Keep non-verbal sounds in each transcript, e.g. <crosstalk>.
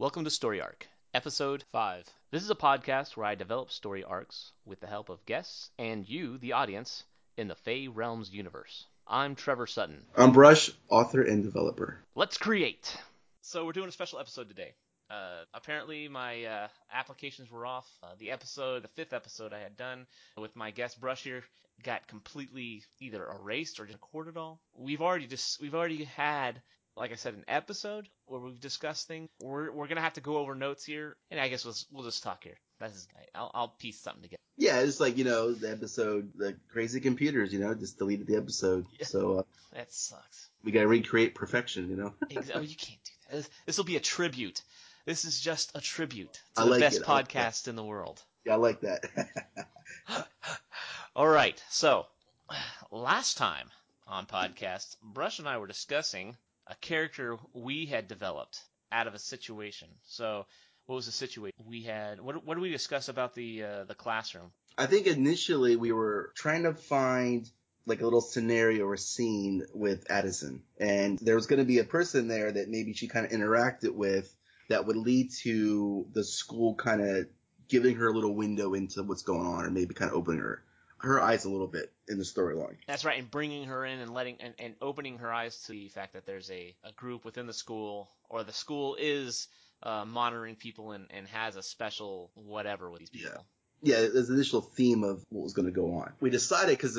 Welcome to Story Arc, Episode 5. This is a podcast where I develop story arcs with the help of guests and you, the audience, in the Fey Realms universe. I'm Trevor Sutton. I'm Brush, author and developer. Let's create! So, we're doing a special episode today. Uh, apparently, my uh, applications were off. Uh, the episode, the fifth episode I had done with my guest Brush here, got completely either erased or just recorded all. We've already just we've already had like I said, an episode where we've discussed things. We're, we're gonna have to go over notes here, and I guess we'll we'll just talk here. That's I'll, I'll piece something together. Yeah, it's like you know the episode, the crazy computers. You know, just deleted the episode. Yeah. So uh, that sucks. We gotta recreate perfection. You know. exactly. Oh, you can't do that. This will be a tribute. This is just a tribute to I the like best it. podcast like in the world. Yeah, I like that. <laughs> All right. So last time on podcast, Brush and I were discussing a character we had developed out of a situation. So, what was the situation we had? What what did we discuss about the uh, the classroom? I think initially we were trying to find like a little scenario or scene with Addison, and there was going to be a person there that maybe she kind of interacted with that would lead to the school kind of giving her a little window into what's going on, or maybe kind of opening her her eyes a little bit in the storyline. That's right, and bringing her in and letting and, and opening her eyes to the fact that there's a, a group within the school, or the school is uh, monitoring people and, and has a special whatever with these people. Yeah yeah, there's an initial theme of what was going to go on. We decided because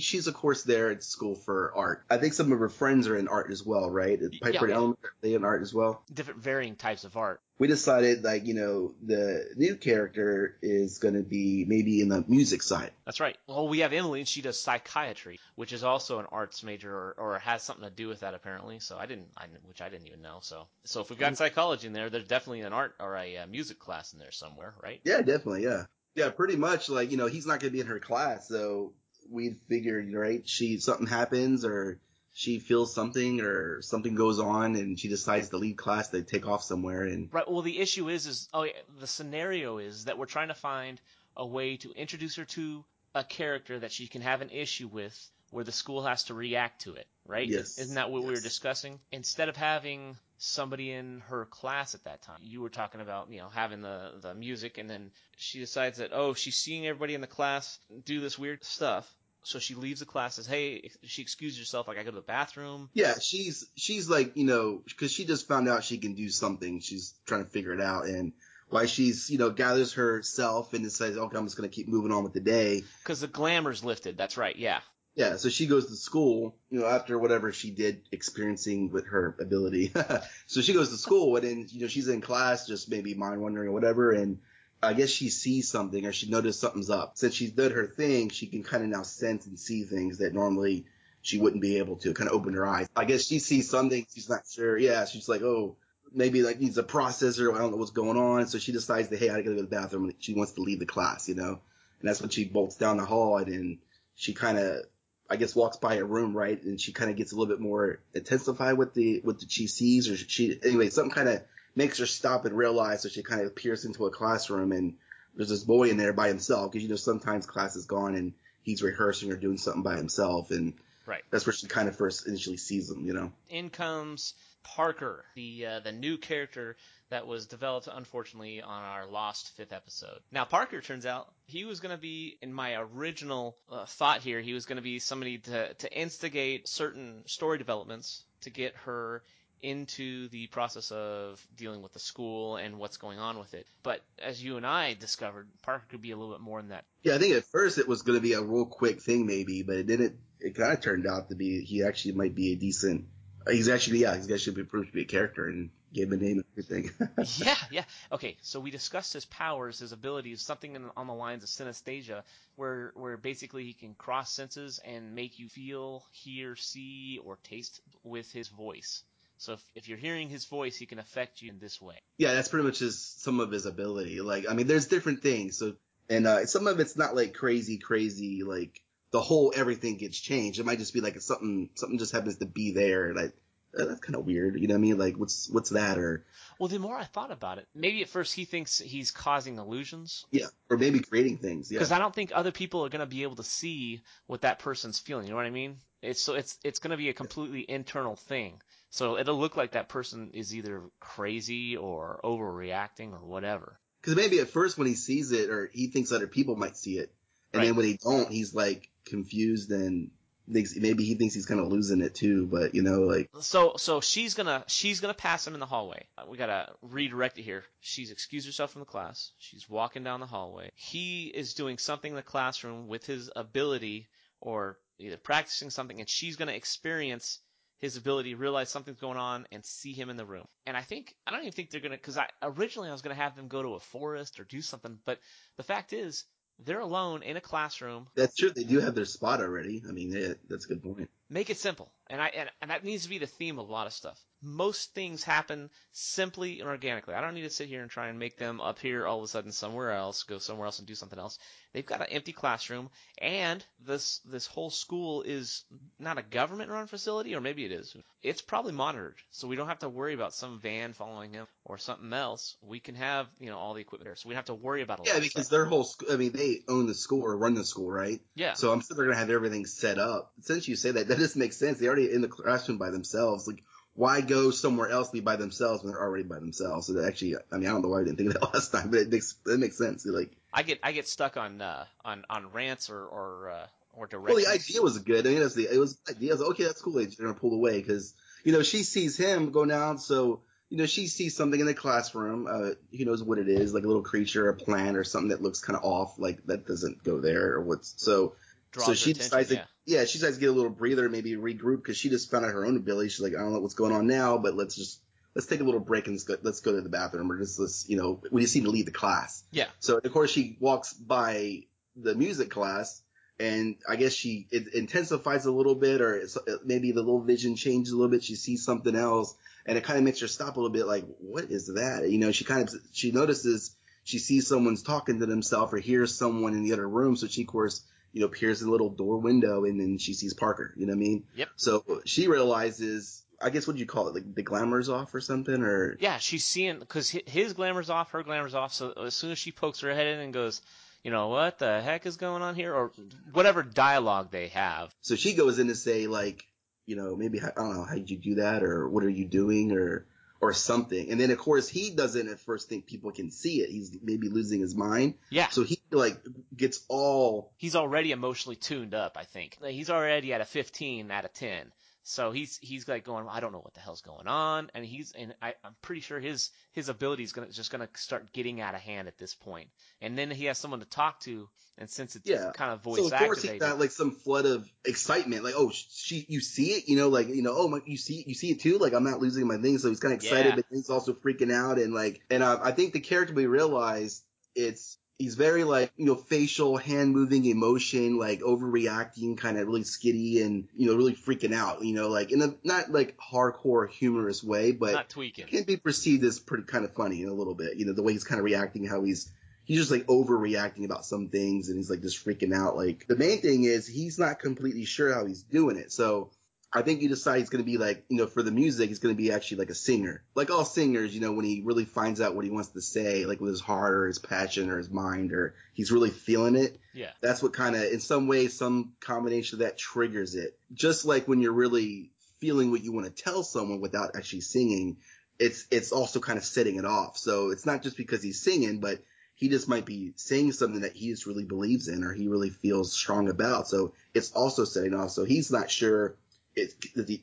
she's of course there at school for art. I think some of her friends are in art as well, right? Piper yeah, yeah. Element, are they in art as well? Different varying types of art. We decided like you know the new character is going to be maybe in the music side. That's right. Well, we have Emily and she does psychiatry, which is also an arts major or, or has something to do with that apparently. So I didn't, I, which I didn't even know. So so if we've got psychology in there, there's definitely an art or a uh, music class in there somewhere, right? Yeah, definitely. Yeah. Yeah, pretty much. Like you know, he's not going to be in her class, so we figured, right? She something happens or she feels something or something goes on and she decides to leave class to take off somewhere and right well the issue is is oh yeah, the scenario is that we're trying to find a way to introduce her to a character that she can have an issue with where the school has to react to it right yes isn't that what yes. we were discussing instead of having somebody in her class at that time. You were talking about, you know, having the, the music and then she decides that, oh, she's seeing everybody in the class do this weird stuff. So she leaves the class, says, "Hey," she excuses herself, like I go to the bathroom. Yeah, she's she's like you know because she just found out she can do something. She's trying to figure it out, and why she's you know gathers herself and decides, okay, I'm just gonna keep moving on with the day. Because the glamour's lifted. That's right. Yeah. Yeah, so she goes to school, you know, after whatever she did experiencing with her ability. <laughs> so she goes to school and then, you know, she's in class, just maybe mind wandering or whatever. And I guess she sees something or she noticed something's up. Since she's done her thing, she can kind of now sense and see things that normally she wouldn't be able to kind of open her eyes. I guess she sees something. She's not sure. Yeah. She's like, Oh, maybe like needs a processor. I don't know what's going on. So she decides that, Hey, I gotta go to the bathroom. She wants to leave the class, you know, and that's when she bolts down the hall and then she kind of I guess walks by a room, right, and she kind of gets a little bit more intensified with the with the she sees, or she anyway, something kind of makes her stop and realize. So she kind of peers into a classroom, and there's this boy in there by himself because you know sometimes class is gone and he's rehearsing or doing something by himself, and right, that's where she kind of first initially sees him, you know. In comes Parker, the uh, the new character that was developed unfortunately on our lost fifth episode. Now Parker turns out he was going to be in my original uh, thought here. He was going to be somebody to to instigate certain story developments to get her into the process of dealing with the school and what's going on with it. But as you and I discovered, Parker could be a little bit more than that. Yeah, I think at first it was going to be a real quick thing, maybe, but it didn't. It kind of turned out to be he actually might be a decent He's actually yeah, he's actually proved to be a character and gave a name and everything. <laughs> yeah, yeah. Okay, so we discussed his powers, his abilities, something in, on the lines of synesthesia, where where basically he can cross senses and make you feel, hear, see, or taste with his voice. So if, if you're hearing his voice, he can affect you in this way. Yeah, that's pretty much his some of his ability. Like I mean, there's different things. So and uh, some of it's not like crazy, crazy like the whole everything gets changed. It might just be like something something just happens to be there. Like uh, that's kind of weird. You know what I mean? Like what's what's that or well, the more I thought about it, maybe at first he thinks he's causing illusions. Yeah, or maybe creating things. Yeah, because I don't think other people are going to be able to see what that person's feeling. You know what I mean? It's so it's it's going to be a completely internal thing. So it'll look like that person is either crazy or overreacting or whatever. Because maybe at first when he sees it, or he thinks other people might see it, and Right. then when they don't, he's like confused and thinks maybe he thinks he's kind of losing it too. But you know, like So so she's gonna she's gonna pass him in the hallway. We gotta redirect it here. She's excused herself from the class. She's walking down the hallway. He is doing something in the classroom with his ability, or either practicing something, and she's gonna experience his ability, realize something's going on, and see him in the room. And I think I don't even think they're gonna because I originally I was gonna have them go to a forest or do something, but the fact is they're alone in a classroom that's true. They do have their spot already. I mean, yeah, that's a good point. Make it simple. And I and, and that needs to be the theme of a lot of stuff. Most things happen simply and organically. I don't need to sit here and try and make them appear all of a sudden somewhere else, go somewhere else and do something else. They've got an empty classroom and this this whole school is not a government run facility or maybe it is. It's probably monitored. So we don't have to worry about some van following him or something else. We can have, you know, all the equipment there. So we don't have to worry about a lot Yeah, because stuff. their whole school. I mean, they own the school or run the school, right? Yeah. So I'm sure they're gonna have everything set up. Since you say that, that just makes sense. They're already in the classroom by themselves. Like, why go somewhere else be by themselves when they're already by themselves? So that actually, I mean, I don't know why I didn't think of that <laughs> last time, but it makes it makes sense. Like, I get I get stuck on uh on on rants or or uh, or well, the idea was good. I mean, that's the it was the idea. Was okay, that's cool. They're gonna pull away because you know she sees him go down, so. You know, she sees something in the classroom. Uh, who knows what it is? Like a little creature, a plant, or something that looks kind of off. Like that doesn't go there, or what's so. Draws so she decides yeah. to, yeah, she decides to get a little breather, maybe regroup because she just found out her own ability. She's like, I don't know what's going on now, but let's just let's take a little break and let's go, let's go to the bathroom or just let's you know we just need to leave the class. Yeah. So of course she walks by the music class. And I guess she it intensifies a little bit, or it's, maybe the little vision changes a little bit. She sees something else, and it kind of makes her stop a little bit. Like, what is that? You know, she kind of she notices she sees someone's talking to themselves or hears someone in the other room. So she, of course, you know, peers in the little door window and then she sees Parker. You know what I mean? Yep. So she realizes, I guess, what do you call it? Like the glamour's off or something? Or Yeah, she's seeing because his glamour's off, her glamour's off. So as soon as she pokes her head in and goes, you know, what the heck is going on here, or whatever dialogue they have. so she goes in to say like, you know, maybe I don't know, how did you do that, or what are you doing, or or something. And then of course he doesn't at first think people can see it. He's maybe losing his mind. Yeah, So he like gets all he's already emotionally tuned up. I think he's already at a 15 out of 10. So he's he's like going, I don't know what the hell's going on, and he's and I, I'm pretty sure his his ability is gonna just gonna start getting out of hand at this point. And then he has someone to talk to, and since it's Yeah. kind of voice so of course activated, got like some flood of excitement, like oh she you see it, you know, like you know oh my you see you see it too, like I'm not losing my thing, so he's kind of excited, Yeah. but he's also freaking out and like and uh, I think the character we realize it's he's very like you know facial hand moving emotion like overreacting kind of really skitty and you know really freaking out you know like in a not like hardcore humorous way but not tweaking. can be perceived as pretty kind of funny in a little bit. You know, the way he's kind of reacting, how he's he's just like overreacting about some things, and he's like just freaking out. Like the main thing is he's not completely sure how he's doing it. So I think he decides he's going to be like, you know, for the music, he's going to be actually like a singer, like all singers. You know, when he really finds out what he wants to say, like with his heart or his passion or his mind, or he's really feeling it Yeah. that's what kind of in some way some combination of that triggers it just like when you're really feeling what you want to tell someone without actually singing it's it's also kind of setting it off so it's not just because he's singing but he just might be saying something that he just really believes in or he really feels strong about so it's also setting off so he's not sure is,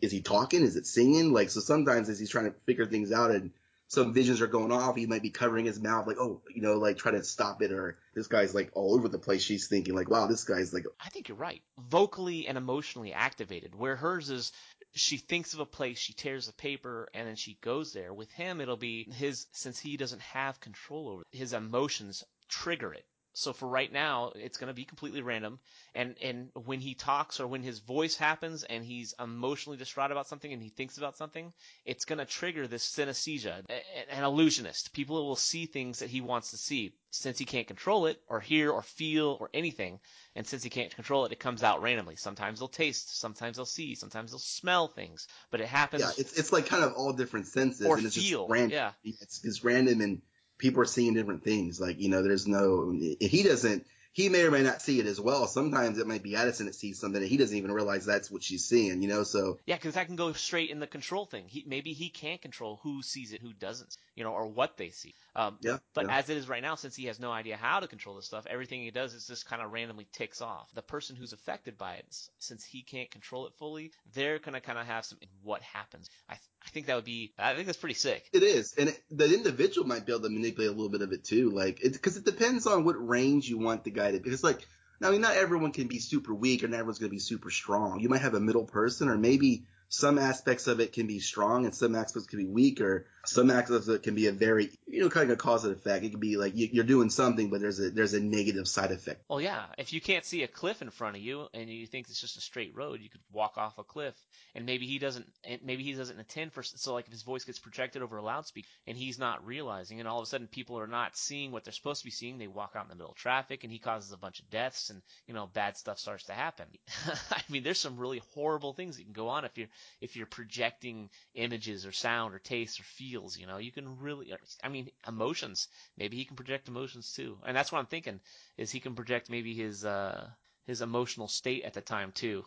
is, he, talking is it singing like so sometimes as he's trying to figure things out and some visions are going off. He might be covering his mouth, like, oh, you know, like try to stop it, or this guy's like all over the place. She's thinking like, wow, this guy's like, I think you're right. Vocally and emotionally activated. Where hers is, she thinks of a place, she tears the paper, and then she goes there. With him, it'll be his, since he doesn't have control over his emotions trigger it. So for right now, it's going to be completely random. And, and when he talks or when his voice happens and he's emotionally distraught about something and he thinks about something, it's going to trigger this synesthesia, an illusionist. People will see things that he wants to see. Since he can't control it or hear or feel or anything, and since he can't control it, it comes out randomly. Sometimes they'll taste, sometimes they'll see, sometimes they'll smell things, but it happens. yeah, it's it's like kind of all different senses, Or and it's feel, just random. yeah. It's it's random, and people are seeing different things. Like you know, there's no he doesn't he may or may not see it as well. Sometimes it might be Addison that sees something and he doesn't even realize that's what she's seeing, you know. So Yeah, because that can go straight in the control thing. He maybe he can't control who sees it, who doesn't, you know, or what they see. Um, yeah, but yeah. as it is right now, since he has no idea how to control this stuff, everything he does is just kind of randomly ticks off. The person who's affected by it, since he can't control it fully, they're gonna kind of have some what happens. I th- I think that would be. I think that's pretty sick. It is, and it, the individual might be able to manipulate a little bit of it too. Like, because it, depends on what range you want the guy to. Because like, I mean, not everyone can be super weak, and everyone's going to be super strong. You might have a middle person, or maybe some aspects of it can be strong, and some aspects can be weak, or some aspects of it can be a very, you know, kind of a cause and effect. It can be like you, you're doing something, but there's a there's a negative side effect. Well, yeah. If you can't see a cliff in front of you and you think it's just a straight road, you could walk off a cliff. And maybe he doesn't. Maybe he doesn't intend for. So, like, if his voice gets projected over a loudspeaker and he's not realizing, and all of a sudden people are not seeing what they're supposed to be seeing, they walk out in the middle of traffic, and he causes a bunch of deaths, and you know, bad stuff starts to happen. <laughs> I mean, there's some really horrible things that can go on if you're if you're projecting images or sound or taste or feels. You know, you can really. I mean, emotions. Maybe he can project emotions too, and that's what I'm thinking is he can project maybe his uh his emotional state at the time too.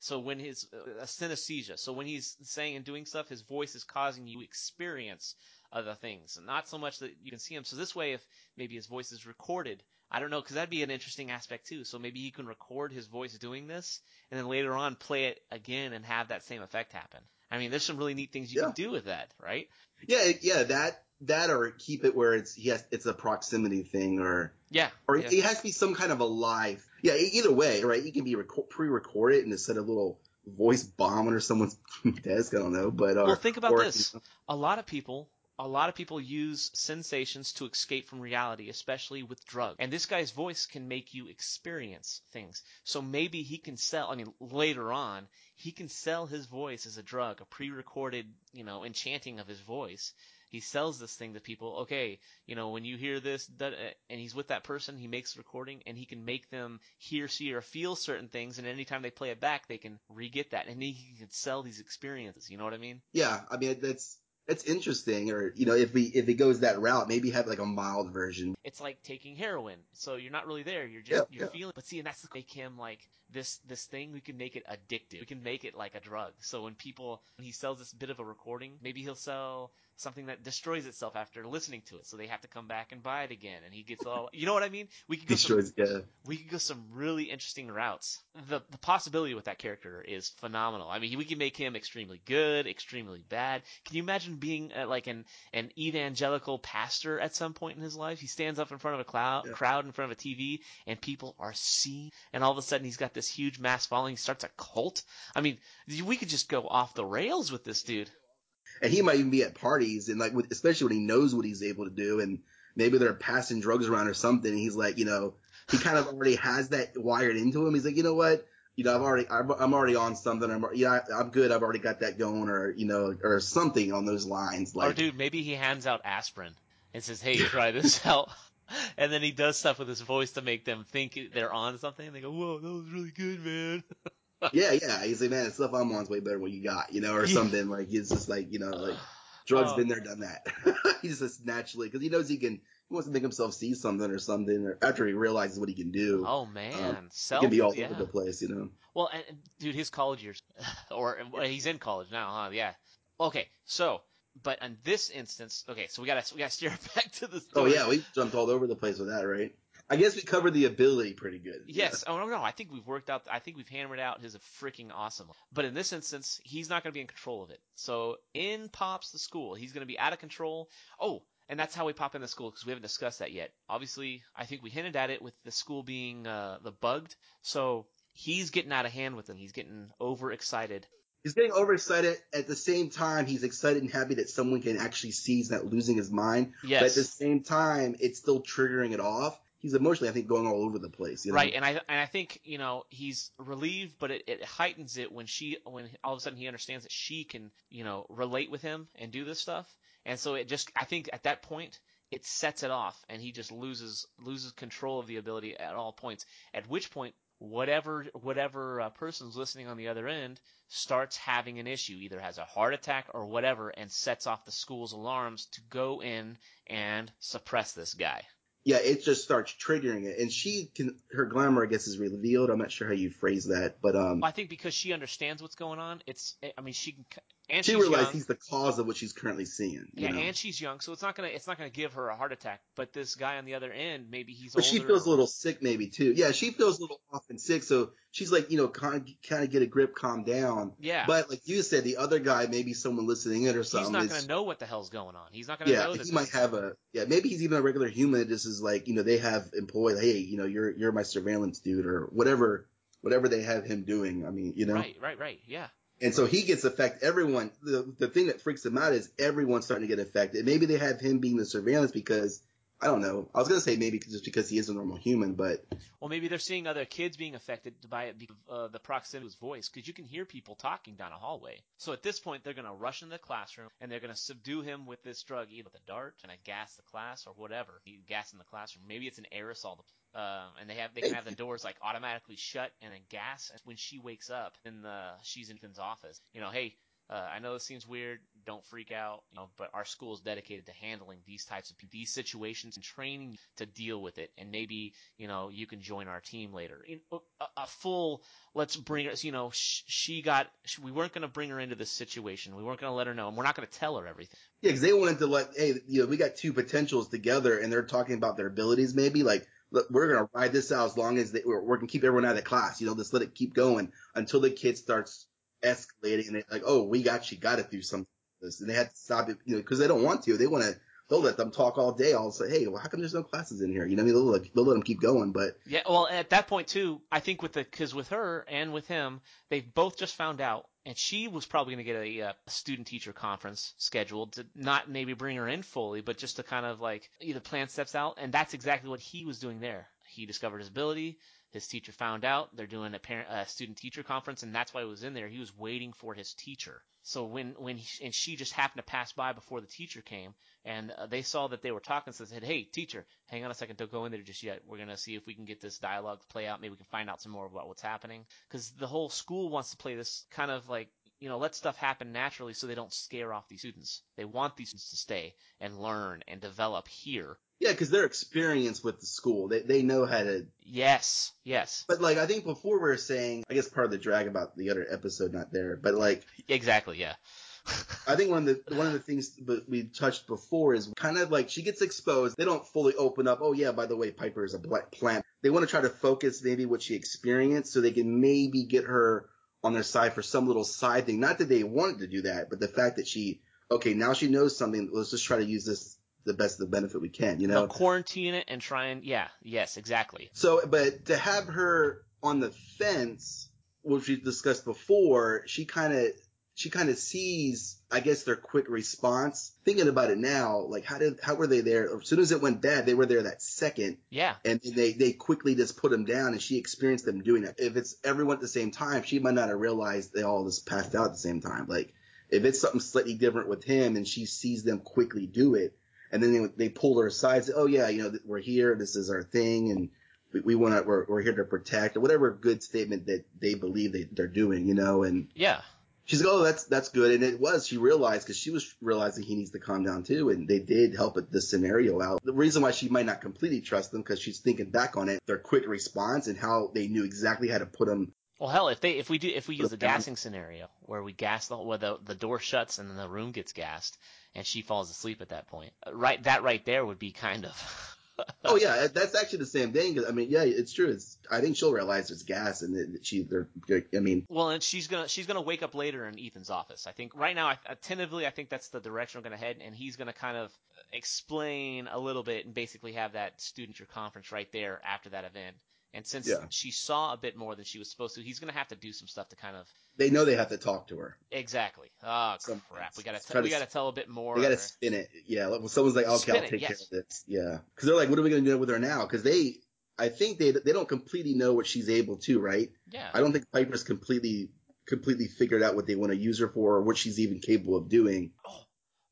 So when his uh, synesthesia, so when he's saying and doing stuff, his voice is causing you experience other things, not so much that you can see him. So this way, if maybe his voice is recorded, I don't know, because that'd be an interesting aspect too. So maybe he can record his voice doing this, and then later on play it again and have that same effect happen. I mean, there's some really neat things you Yeah. can do with that, right? Yeah, yeah, that that or keep it where it's he has it's a proximity thing, or Yeah. or yeah. it has to be some kind of a live. Yeah, either way, right? You can be reco- pre-record it and set a little voice bomb under someone's <laughs> desk. I don't know, but or, well, think about or, this. A lot of people, a lot of people use sensations to escape from reality, especially with drugs. And this guy's voice can make you experience things. So maybe he can sell, I mean, later on, he can sell his voice as a drug, a pre-recorded, you know, enchanting of his voice. He sells this thing to people. Okay, you know, when you hear this, and he's with that person, he makes a recording, and he can make them hear, see, or feel certain things, and anytime they play it back, they can re-get that, and he can sell these experiences. You know what I mean? Yeah, I mean that's it's interesting. Or you know, if we if it goes that route, maybe have like a mild version. it's like taking heroin. So you're not really there. You're just Yeah, you're yeah. feeling. But see, and that's make him like this this thing. We can make it addictive. We can make it like a drug. So when people when he sells this bit of a recording, maybe he'll sell something that destroys itself after listening to it. So they have to come back and buy it again. And he gets all. You know what I mean? We could go some, Destroys, yeah. we could go some really interesting routes. The the possibility with that character is phenomenal. I mean, we can make him extremely good, extremely bad. Can you imagine being uh, like an an evangelical pastor at some point in his life? He stands up in front of a cloud, Yeah. crowd in front of a TV, and people are seeing. And all of a sudden, he's got this huge mass following. He starts a cult. I mean, we could just go off the rails with this dude. And he might even be at parties and like with, especially when he knows what he's able to do and maybe they're passing drugs around or something. And he's like, you know, he kind of already has that wired into him. He's like, you know what? You know, I've already, I'm I'm already on something. I'm, yeah, I'm good. I've already got that going or, you know, or something on those lines. Oh, or dude, maybe he hands out aspirin and says, "Hey, try this <laughs> out." And then he does stuff with his voice to make them think they're on something. And they go, "Whoa, that was really good, man." <laughs> yeah, yeah. He's like, man, the stuff I'm on's way better than what you got, you know, or something. Like, it's just like, you know, like <sighs> drugs Oh. been there, done that. <laughs> he's just naturally, cause he knows he can, he wants to make himself see something or something or after he realizes what he can do. Oh man, Um, He self. can be all yeah. over the place, you know. Well, and, and, dude, his college years, <laughs> or well, he's in college now, huh? Yeah. Okay, so, but in this instance, okay, so we gotta we gotta steer <laughs> back to the Oh yeah, we jumped all over the place with that, right? I guess we covered the ability pretty good. <laughs> Yes. Oh no, no. I think we've worked out. I think we've hammered out his freaking awesome. But in this instance, he's not going to be in control of it. So in pops the school. He's going to be out of control. Oh, and that's how we pop in the school because we haven't discussed that yet. Obviously, I think we hinted at it with the school being uh, the bugged. So he's getting out of hand with them. He's getting overexcited. He's getting overexcited. At the same time, he's excited and happy that someone can actually see he's not losing his mind. But at the same time, it's still triggering it off. He's emotionally, I think, going all over the place. You know? Right, and I and I think you know he's relieved, but it, it heightens it when she when all of a sudden he understands that she can you know relate with him and do this stuff, and so it just I think at that point it sets it off, and he just loses loses control of the ability at all points. At which point, whatever whatever uh, person's listening on the other end starts having an issue, either has a heart attack or whatever, and sets off the school's alarms to go in and suppress this guy. Yeah, it just starts triggering it, and she can her glamour I guess is revealed. I'm not sure how you phrase that, but um, I think because she understands what's going on, it's. I mean, she can. And she realized young. he's the cause of what she's currently seeing. you Yeah, know? and she's young, so it's not gonna it's not gonna give her a heart attack. But this guy on the other end, maybe he's But she feels a little sick, maybe too. Yeah, she feels a little off and sick, so she's like, you know, kind of, kind of get a grip, calm down. Yeah, But like you said, the other guy, maybe someone listening in or something, he's not gonna know what the hell's going on. He's not gonna yeah, know he might have a, yeah, maybe he's even a regular human. that Just is like, you know, they have employed, hey, you know, you're you're my surveillance dude or whatever, whatever they have him doing. I mean, you know, right, right, right. Yeah, and so he gets affected. Everyone, the the thing that freaks him out is everyone's starting to get affected. Maybe they have him being the surveillance because. I don't know. I was gonna say maybe just because he is a normal human, but Well, maybe they're seeing other kids being affected by it because uh, the proximity of his voice, because you can hear people talking down a hallway. So at this point, they're to rush into the classroom and they're to subdue him with this drug, either a dart and a gas the class or whatever. He gas in the classroom. Maybe it's an aerosol. Uh, and they have they can have the doors like automatically shut and then gas. And when she wakes up in the she's in Ethan's office, you know, hey, uh, I know this seems weird. Don't freak out, you know, but our school is dedicated to handling these types of these situations and training to deal with it. And maybe you know you can join our team later. Know, uh, a, a full let's bring her. You know, sh- she got. We weren't going to bring her into this situation. We weren't going to let her know, and we're not going to tell her everything. Yeah, because they wanted to let, hey, you know, we got two potentials together, and they're talking about their abilities. Maybe like, look, we're gonna ride this out as long as they, we're, we're gonna keep everyone out of the class. You know, just let it keep going until the kid starts escalating, and they're like, oh, we actually got to do something. This, and they had to stop it, you know, because they don't want to. They want to. They'll let them talk all day. I'll say, hey, well, how come there's no classes in here? You know, I mean, they'll, let- they'll let them keep going, but Yeah, well, at that point too, I think with the because with her and with him, they've both just found out, and she was probably going to get a, uh student teacher conference scheduled to not maybe bring her in fully, but just to kind of like either plan steps out, and that's exactly what he was doing there. He discovered his ability. His teacher found out. They're doing a parent, uh, student teacher conference, and that's why he was in there. He was waiting for his teacher. So when when he, and she just happened to pass by before the teacher came, and uh, they saw that they were talking, so they said, "Hey, teacher, hang on a second, don't go in there just yet. We're gonna see if we can get this dialogue to play out. Maybe we can find out some more about what's happening." Because the whole school wants to play this kind of like you know let stuff happen naturally, so they don't scare off these students. They want these students to stay and learn and develop here. Yeah, because they're experienced with the school. They they know how to Yes, yes, But like I think before we were saying, I guess part of the drag about the other episode not there, but like exactly, yeah. <laughs> I think one of the one of the things that we touched before is kind of like she gets exposed. They don't fully open up. Oh yeah, by the way, Piper is a black plant. They want to try to focus maybe what she experienced, so they can maybe get her on their side for some little side thing. Not that they wanted to do that, but the fact that she okay now she knows something. Let's just try to use this the best of the benefit we can. You know. They'll quarantine it and try and yeah, yes, exactly. So, but to have her on the fence, which we discussed before, she kind of, she kind of sees, I guess, their quick response. Thinking about it now, like how did, how were they there? As soon as it went bad, they were there that second, Yeah, and they they quickly just put them down, and she experienced them doing that. If it's everyone at the same time, she might not have realized they all just passed out at the same time. Like if it's something slightly different with him, and she sees them quickly do it, and then they, they pull her aside, say, "Oh yeah, you know, we're here. This is our thing, and we, we want to. We're, we're here to protect, or whatever good statement that they believe they, they're doing, you know." And yeah. she's like, "Oh, that's that's good," and it was. She realized because she was realizing he needs to calm down too, and they did help the scenario out. The reason why she might not completely trust them because she's thinking back on it, their quick response and how they knew exactly how to put them. Well, hell, if they if we do if we use the Put it down. gassing scenario where we gas the where the the door shuts and then the room gets gassed and she falls asleep at that point, uh, right? That right there would be kind of. <laughs> Oh yeah, that's actually the same thing. I mean, yeah, it's true. It's I think she'll realize it's gas, and that she they're. I mean, Well, and she's gonna she's gonna wake up later in Ethan's office. I think right now, I, I tentatively, I think that's the direction we're gonna head, and he's gonna kind of explain a little bit and basically have that student year conference right there after that event. And since Yeah. she saw a bit more than she was supposed to, he's gonna have to do some stuff to kind of they know they have to talk to her. exactly. Oh Some- crap, we gotta we gotta tell a bit more. We got to spin it. Yeah. Like, when someone's like, okay, I'll it, take yes. care of this. Yeah. Cause they're like, what are we going to do with her now? Cause they, I think they, they don't completely know what she's able to, right? yeah. I don't think Piper's completely, completely figured out what they want to use her for or what she's even capable of doing. oh,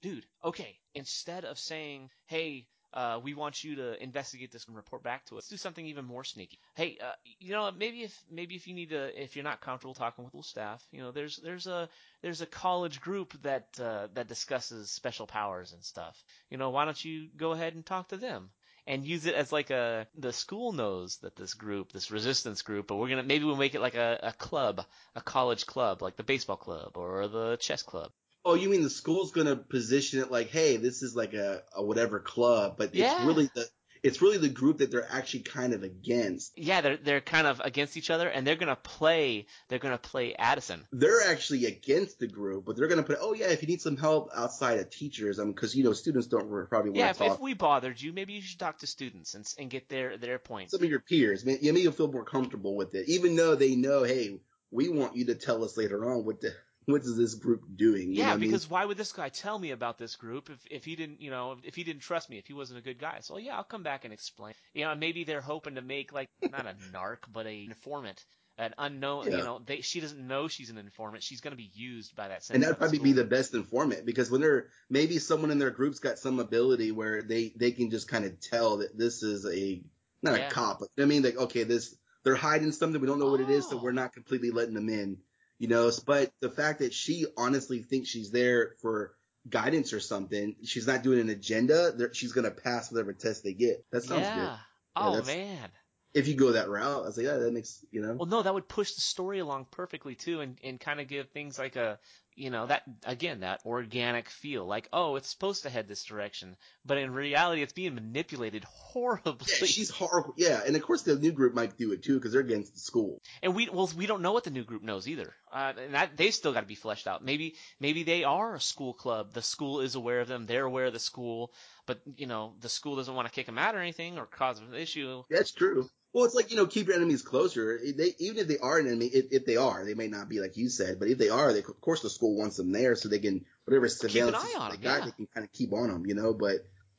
dude, okay. Instead of saying, hey, uh, we want you to investigate this and report back to us, Let's do something even more sneaky. Hey, uh, you know, maybe if maybe if you need to, if you're not comfortable talking with the staff, you know, there's there's a there's a college group that uh, that discusses special powers and stuff. You know, why don't you go ahead and talk to them? and use it as like a the school knows that this group, this resistance group, but we're gonna maybe we'll make it like a, a club, a college club, like the baseball club or the chess club. Oh, you mean the school's gonna position it like, hey, this is like a, a whatever club, but Yeah. it's really the it's really the group that they're actually kind of against. Yeah, they're they're kind of against each other, and they're gonna play. They're gonna play Addison. They're actually against the group, but they're gonna put, oh yeah, if you need some help outside of teachers, um, because you know students don't probably want Yeah, to if, if we bothered you, maybe you should talk to students and and get their their points. some of your peers, maybe you'll feel more comfortable with it, even though they know, hey, we want you to tell us later on what the what is this group doing? You know Yeah, what I mean? because why would this guy tell me about this group if, if he didn't, you know, if he didn't trust me, if he wasn't a good guy? So yeah, I'll come back and explain. You know, maybe they're hoping to make like not a <laughs> narc, but a informant, an unknown. Yeah. You know, they she doesn't know she's an informant. She's going to be used by that. and that'd probably be the best informant because when they're maybe someone in their group's got some ability where they they can just kind of tell that this is a not Yeah. a cop, but I mean like okay, this they're hiding something we don't know what it is, so we're not completely letting them in, you know. But the fact that she honestly thinks she's there for guidance or something, she's not doing an agenda. She's gonna pass whatever test they get. That sounds yeah. good. Oh man. If you go that route, I was like, yeah, that makes you know. Well, no, that would push the story along perfectly too, and and kind of give things like a, you know, that again that organic feel, like oh, it's supposed to head this direction, but in reality, it's being manipulated <laughs> horribly. Yeah, she's horrible. Yeah, and of course the new group might do it too because they're against the school. And we well we don't know what the new group knows either. Uh, and that they still got to be fleshed out. Maybe maybe they are a school club. The school is aware of them. They're aware of the school, but you know the school doesn't want to kick them out or anything or cause an issue. That's true. Well, it's like you know, keep your enemies closer. They even if they are an enemy, if, if they are, they may not be like you said, but if they are, they, of course the school wants them there so they can whatever surveillance on they 'em, got, yeah. they can kind of keep on them, you know. But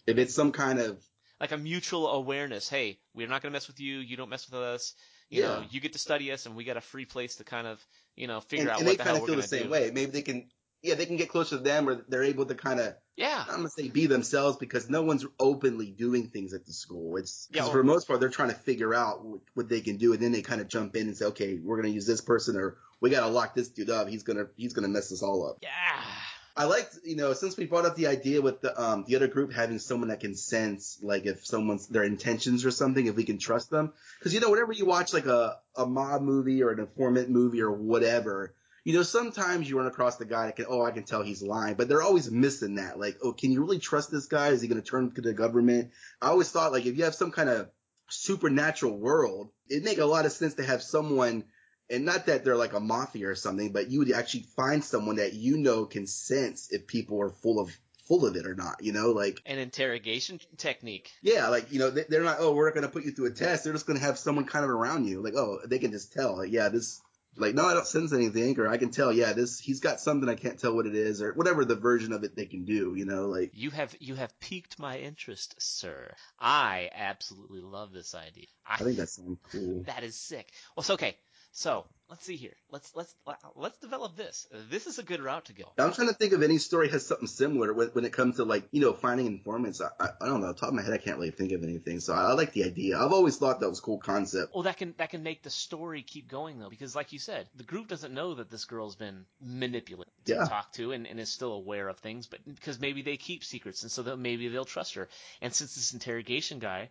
if it's some kind of Like a mutual awareness. Hey, we're not gonna mess with you. You don't mess with us. You know, Yeah. you get to study us, and we got a free place to kind of you know figure and, out and what they the hell kind we're feel gonna the same do. way, maybe they can, yeah, they can get closer to them, or they're able to kind of Yeah. I'm gonna say be themselves because no one's openly doing things at the school. It's because Yeah, for the most part they're trying to figure out what, what they can do, and then they kind of jump in and say, okay, we're gonna use this person, or we gotta lock this dude up. He's gonna he's gonna mess us all up. Yeah. I liked, you know, since we brought up the idea with the um the other group having someone that can sense like if someone's their intentions or something, if we can trust them, because you know whenever you watch like a a mob movie or an informant movie or whatever. You know, sometimes you run across the guy that can, oh, I can tell he's lying, but they're always missing that. Like, oh, can you really trust this guy? Is he going to turn to the government? I always thought, like, if you have some kind of supernatural world, it'd make a lot of sense to have someone, and not that they're like a mafia or something, but you would actually find someone that you know can sense if people are full of full of it or not. You know, like An interrogation technique. yeah, like you know they, they're not. Oh, we're not going to put you through a test. They're just going to have someone kind of around you. Like oh, they can just tell. Like, yeah, this. Like no, I don't sense anything, or I can tell. Yeah, this he's got something I can't tell what it is, or whatever the version of it they can do. You know, like You have you have piqued my interest, sir. I absolutely love this idea. I, I think that sounds cool. that is sick. Well, so okay. So let's see here. Let's let's let's develop this. This is a good route to go. I'm trying to think of any story has something similar when, when it comes to like you know finding informants. I, I, I don't know, top of my head, I can't really think of anything. So I, I like the idea. I've always thought that was a cool concept. Well, that can that can make the story keep going though, because like you said, the group doesn't know that this girl's been manipulated to Yeah. talk to and, and is still aware of things, but because maybe they keep secrets and so that maybe they'll trust her. And since this interrogation guy,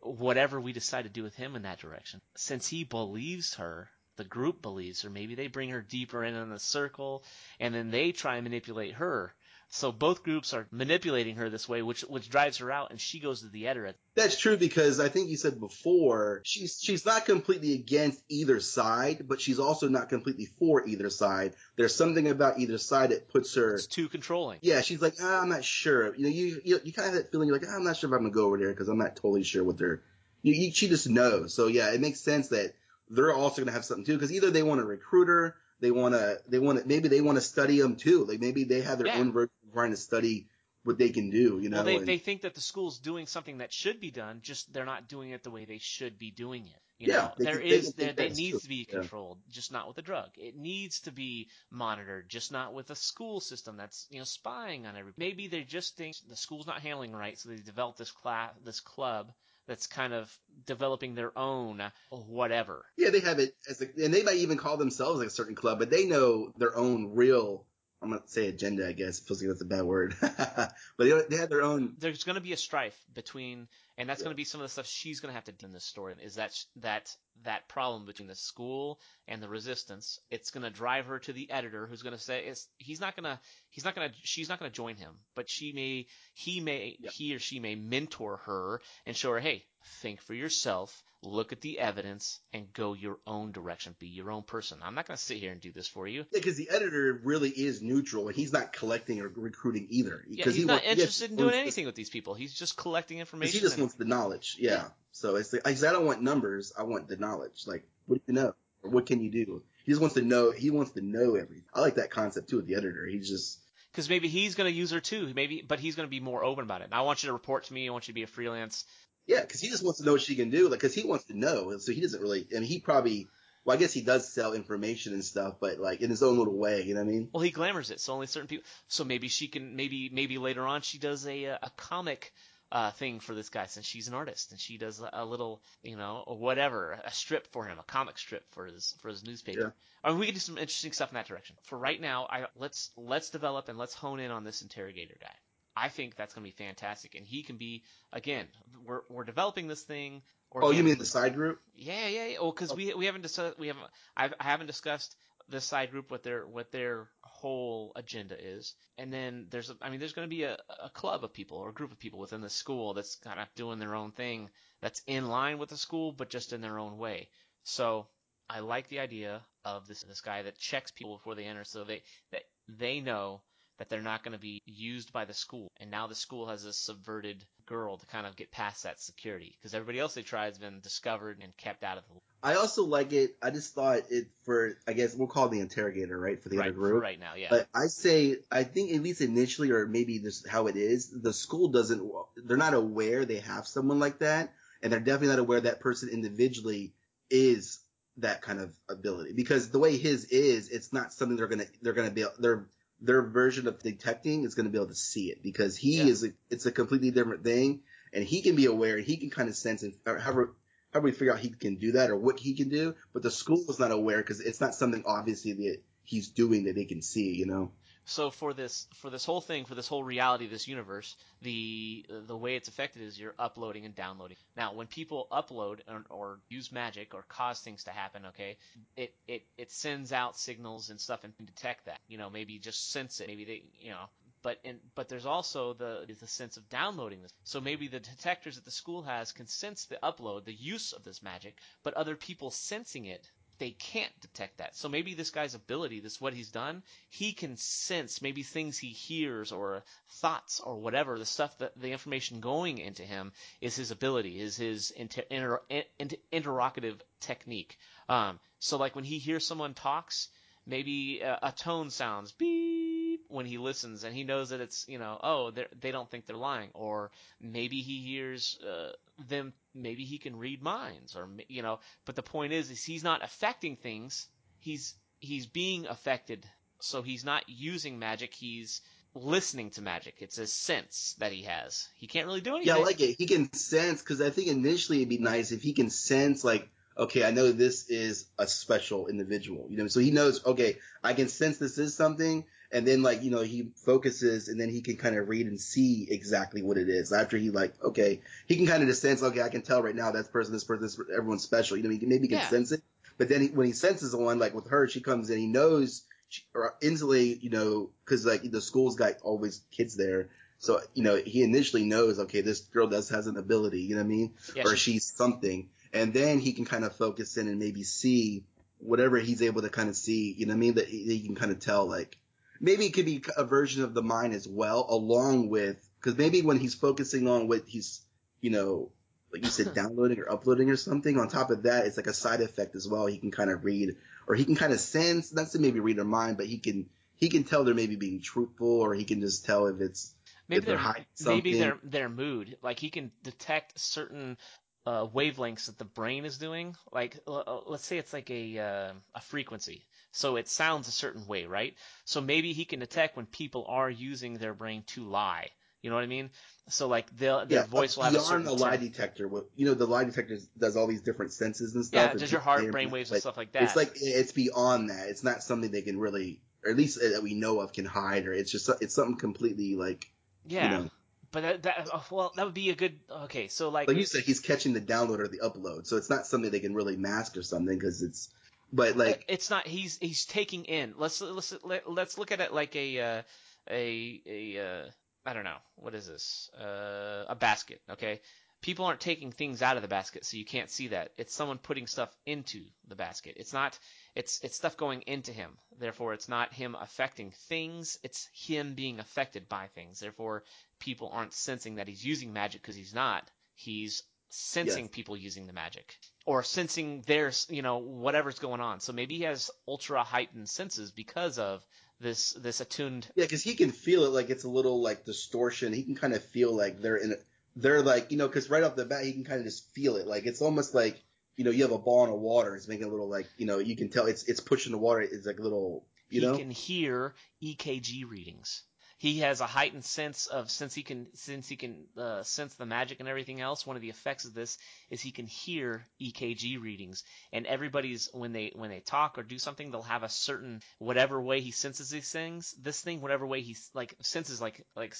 whatever we decide to do with him in that direction, since he believes her. The group believes her. Maybe they bring her deeper in in the circle, and then they try and manipulate her. So both groups are manipulating her this way, which which drives her out, and she goes to the editor. That's true because I think you said before she's she's not completely against either side, but she's also not completely for either side. There's something about either side that puts her. It's too controlling. Yeah, she's like, ah, I'm not sure. You know, you you, you kind of have that feeling. You're like, ah, I'm not sure if I'm gonna go over there because I'm not totally sure what they're. You, you, she just knows. So yeah, it makes sense that they're also gonna have something too because either they want a recruiter, they want to, they want to, maybe they want to study them too. Like maybe they have their Yeah. own version of trying to study what they can do. You know, well, they, and- they think that the school's doing something that should be done, just they're not doing it the way they should be doing it. You Yeah, know, they there can- they is can there, that that's needs true. to be Yeah. controlled, just not with a drug. It needs to be monitored, just not with a school system that's you know spying on everybody. Maybe they just think the school's not handling right, so they develop this class, this club that's kind of developing their own whatever. Yeah, they have it as a, and they might even call themselves a certain club, but they know their own real I'm gonna say agenda, I guess. Feels like that's a bad word, <laughs> but they, they have their own. There's going to be a strife between, and that's Yeah. going to be some of the stuff she's going to have to do in this story. Is that that that problem between the school and the resistance? It's going to drive her to the editor, who's going to say, it's, he's not going to, he's not going to, she's not going to join him, but she may, he may, he or she may mentor her and show her, hey, think for yourself, look at the evidence, and go your own direction. Be your own person. I'm not going to sit here and do this for you. Because the editor really is neutral, and he's not collecting or recruiting either. Yeah, Because he's he not wants- he interested in doing wants the- anything with these people. He's just collecting information. he just and- wants the knowledge. Yeah. Yeah. So it's like, I don't want numbers. I want the knowledge. Like, what do you know? Or what can you do? He just wants to know. He wants to know everything. I like that concept too with the editor. He's just because maybe he's going to use her too. Maybe, but he's going to be more open about it. I want you to report to me. I want you to be a freelance. Yeah, because he just wants to know what she can do. Like, because he wants to know. So he doesn't really. I mean, he probably. Well, I guess he does sell information and stuff, but like in his own little way. You know what I mean? Well, he glamours it, so only certain people. So maybe she can. Maybe maybe later on she does a a comic. Uh, thing for this guy since she's an artist and she does a, little you know whatever a strip for him a comic strip for his for his newspaper I mean, we could do some interesting stuff in that direction for right now I let's let's develop and let's hone in on this interrogator guy I think that's going to be fantastic and he can be again we're we're developing this thing Oh, you mean the side group? Yeah, yeah, yeah. Well, because we we haven't discussed we haven't I've, I haven't discussed the side group what their what their whole agenda is, and then there's I mean there's going to be a, a club of people or a group of people within the school that's kind of doing their own thing that's in line with the school but just in their own way. So I like the idea of this this guy that checks people before they enter, so they that they know that they're not going to be used by the school. And now the school has this subverted girl to kind of get past that security because everybody else they tried has been discovered and kept out of the I also like it. I just thought it for. I guess we'll call it the interrogator, right, for the right, other group. right now. Yeah, But I say, I think at least initially, or maybe this how it is, the school doesn't, they're not aware they have someone like that, and they're definitely not aware that person individually is that kind of ability. Because the way his is, it's not something they're gonna, they're gonna be, their, their version of detecting is gonna be able to see it. Because he Yeah. is, a, it's a completely different thing, and he can be aware, and he can kind of sense, and however, how we figure out he can do that or what he can do, but the school is not aware because it's not something obviously that he's doing that they can see, you know? So for this for this whole thing for this whole reality this universe the the way it's affected is you're uploading and downloading. Now when people upload or, or use magic or cause things to happen okay it, it it sends out signals and stuff and can detect that. You know maybe just sense it. Maybe they you know but in, but there's also the the sense of downloading this. So maybe the detectors that the school has can sense the upload, the use of this magic, but other people sensing it, they can't detect that. So maybe this guy's ability, this what he's done, he can sense maybe things he hears or thoughts or whatever, the stuff that the information going into him is his ability, is his inter, inter, inter, interrogative technique. Um, so like when he hears someone talks, maybe a, a tone sounds beep when he listens and he knows that it's you know oh they're- don't think they're lying or maybe he hears uh, them maybe he can read minds or you know but the point is is he's not affecting things. He's he's being affected. So he's not using magic. He's listening to magic. It's a sense that he has. He can't really do anything Yeah, I like it. He can sense because I think initially it'd be nice if he can sense like, okay, I know this is a special individual. You know, so he knows, okay, I can sense this is something, and then like you know he focuses and then he can kind of read and see exactly what it is after he like, okay, he can kind of just sense, okay, I can tell right now that's person, this person, this everyone's special. You know, he can, maybe he can Yeah. sense it, but then he, when he senses the one, like with her, she comes in, he knows. She, or instantly, you know, because like the school's got always kids there, so, you know, he initially knows, okay, this girl does has an ability, you know what I mean? Yeah, or she- she's something. And then he can kind of focus in and maybe see whatever he's able to kind of see, you know what I mean? That he, he can kind of tell, like, maybe it could be a version of the mind as well, along with, cause maybe when he's focusing on what he's, you know, like you said, <laughs> downloading or uploading or something, on top of that, it's like a side effect as well. He can kind of read, or he can kind of sense, not to maybe read their mind, but he can, he can tell they're maybe being truthful, or he can just tell if it's, maybe if they're maybe their their mood. Like he can detect certain uh, wavelengths that the brain is doing. Like uh, let's say it's like a uh, a frequency so it sounds a certain way right so maybe he can detect when people are using their brain to lie you know what i mean so like their yeah, voice will have a beyond certain the lie detector. What you know, the lie detector does all these different senses and stuff. yeah does your heart brain waves and stuff like that It's like it's beyond that. It's not something they can really or at least uh, that we know of, can hide, or it's just it's something completely like Yeah. you know, But that, that oh, well, that would be a good. Okay, so like, like you said, he's catching the download or the upload, so it's not something they can really mask or something because it's, but like it's not. He's he's taking in. Let's let's let, let's look at it like a uh, a a uh, I don't know what is this uh, a basket. Okay, people aren't taking things out of the basket, so you can't see that. It's someone putting stuff into the basket. It's not. It's it's stuff going into him. Therefore, it's not him affecting things. It's him being affected by things. Therefore, people aren't sensing that he's using magic because he's not. He's sensing Yes. people using the magic or sensing their you know whatever's going on. So maybe he has ultra heightened senses because of this this attuned. Yeah, because he can feel it like it's a little like distortion. He can kind of feel like they're in. A, they're like you know, because right off the bat he can kind of just feel it. Like it's almost like you know you have a ball in the water. It's making a little like you know you can tell it's it's pushing the water. It's like a little you he know. He can hear EKG readings. He has a heightened sense of since he can since he can uh, sense the magic and everything else. One of the effects of this is he can hear EKG readings, and everybody's when they when they talk or do something, they'll have a certain whatever way he senses these things. This thing, whatever way he like senses, like like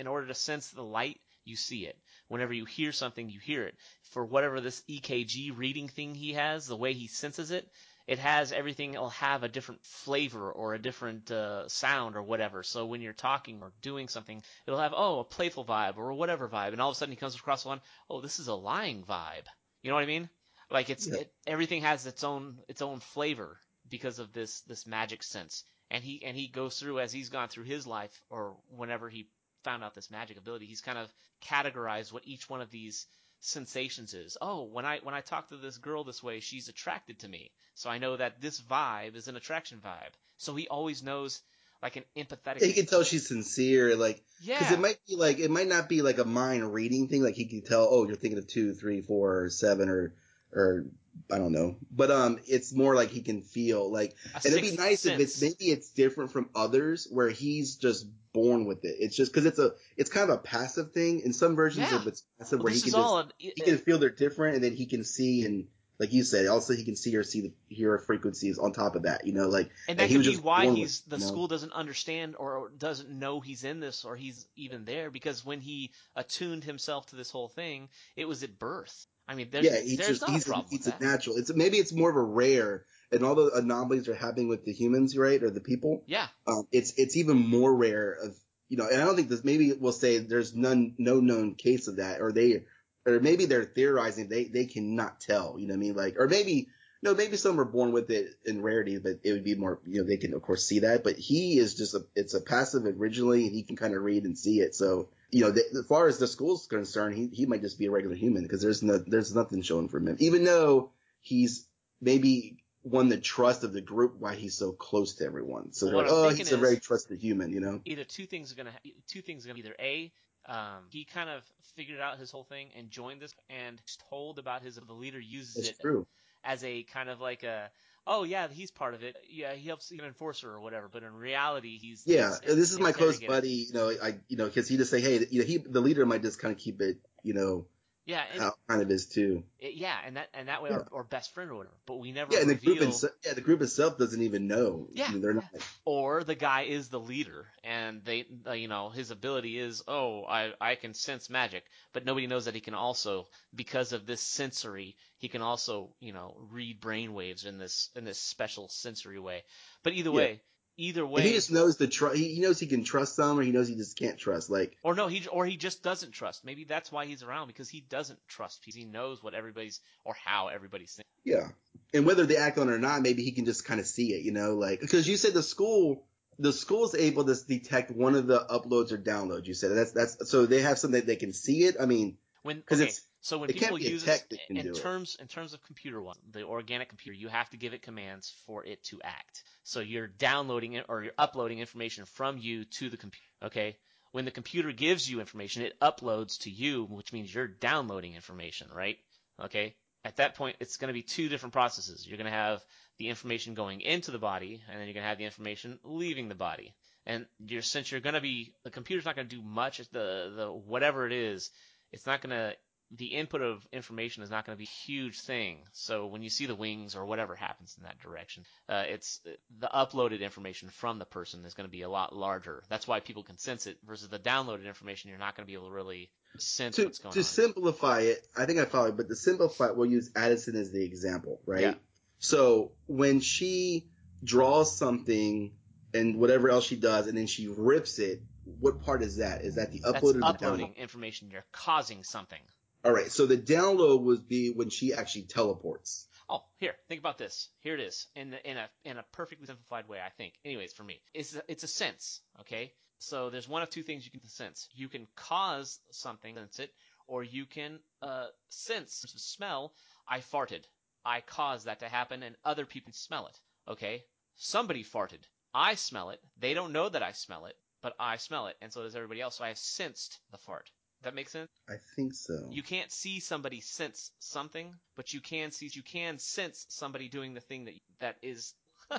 in order to sense the light, you see it. Whenever you hear something, you hear it. For whatever this EKG reading thing he has, the way he senses it, it has everything it'll have a different flavor or a different uh, sound or whatever. So when you're talking or doing something it'll have oh a playful vibe or whatever vibe. And all of a sudden he comes across one oh this is a lying vibe. You know what i mean? Like it's Yeah. it, everything has its own its own flavor because of this this magic sense. And he and he goes through as he's gone through his life or whenever he found out this magic ability he's kind of categorized what each one of these sensations is oh when i when i talk to this girl this way she's attracted to me so I know that this vibe is an attraction vibe. So he always knows like an empathetic. He can tell she's sincere, like yeah. because it might be like it might not be like a mind reading thing. Like he can tell, oh, you're thinking of two, three, four, or seven, or or I don't know. But um, it's more like he can feel like, A and it'd be nice if it's maybe it's different from others where he's just born with it. It's just because it's a it's kind of a passive thing. In some versions Yeah. of it's passive Well, where he can just an- he can feel they're different, and then he can see and. Like you said, also he can see or see the hear frequencies on top of that, you know, like and that could be why he's with, the you know? school doesn't understand or doesn't know he's in this or he's even there because when he attuned himself to this whole thing, it was at birth. I mean, there's yeah, he's there's just he's a problem he's a natural. It's maybe it's more of a rare, and all the anomalies are happening with the humans, right, or the people. Yeah, Um, it's it's even more rare of you know, and I don't think this. Maybe we'll say there's none, no known case of that, or they, or maybe they're theorizing they they cannot tell. You know what I mean? Like, or maybe no, maybe some are born with it in rarity, but it would be more. You know, they can of course see that, but he is just a it's a passive originally, and he can kind of read and see it. So you know, the, as far as the school's concerned, he he might just be a regular human because there's no there's nothing showing from him, even though he's maybe won the trust of the group why he's so close to everyone. So like, oh, he's a very trusted human, you know? either two things are gonna two things are gonna be either a um, he kind of figured out his whole thing and joined this and told about his the leader uses It's it true. as a kind of like a oh yeah he's part of it yeah he helps an enforcer or whatever but in reality he's Yeah, this is my close buddy. You know, I you know because he just say, hey, you know, he the leader might just kind of keep it, you know, yeah and, how kind of is too. it- yeah and that and that way Yeah. our, our best friend or whatever but we never Yeah, and the reveal group itself, yeah, the group itself doesn't even know. Yeah, I mean, they're not. or the guy is the leader and they uh, you know his ability is oh I I can sense magic but nobody knows that he can also because of this sensory he can also you know read brain waves in this in this special sensory way but either way either And way he just knows the tr- he, he knows he can trust them, or he knows he just can't trust. Like, or no he or he just doesn't trust maybe that's why he's around because he doesn't trust people he knows what everybody's or how everybody's thinking yeah, and whether they act on it or not, maybe he can just kind of see it, you know, like because you said the school. The school's able to detect one of the uploads or downloads. You said that's that's so they have something that they can see it. I mean, When 'Cause okay, it's- so when it people use it in do it. terms in terms of computer one, the organic computer, you have to give it commands for it to act. So you're downloading it or you're uploading information from you to the computer. Okay. When the computer gives you information, it uploads to you, which means you're downloading information, right? Okay. At that point, it's going to be two different processes. You're going to have the information going into the body, and then you're going to have the information leaving the body. And you're, since you're going to be, the computer's not going to do much. The the whatever it is, it's not going to the input of information is not going to be a huge thing. So when you see the wings or whatever happens in that direction, uh, it's the uploaded information from the person is going to be a lot larger. That's why people can sense it versus the downloaded information. You're not going to be able to really sense to, what's going to on. To simplify it, I think I follow, but to simplify, it, we'll use Addison as the example, right? Yeah. So when she draws something and whatever else she does, and then she rips it, what part is that? Is that the That's upload the uploading information. You're causing something. All right. So the download would be when she actually teleports. Oh, here, think about this. Here it is in the, in a in a perfectly simplified way, I think. Anyways, for me, it's a, it's a sense. Okay, so there's one of two things you can sense. You can cause something, sense it, or you can uh, sense smell. I farted. I caused that to happen, and other people smell it. Okay, somebody farted. I smell it. They don't know that I smell it, but I smell it, and so does everybody else. So I have sensed the fart. That makes sense? I think so. You can't see somebody sense something, but you can see you can sense somebody doing the thing that that is. <laughs>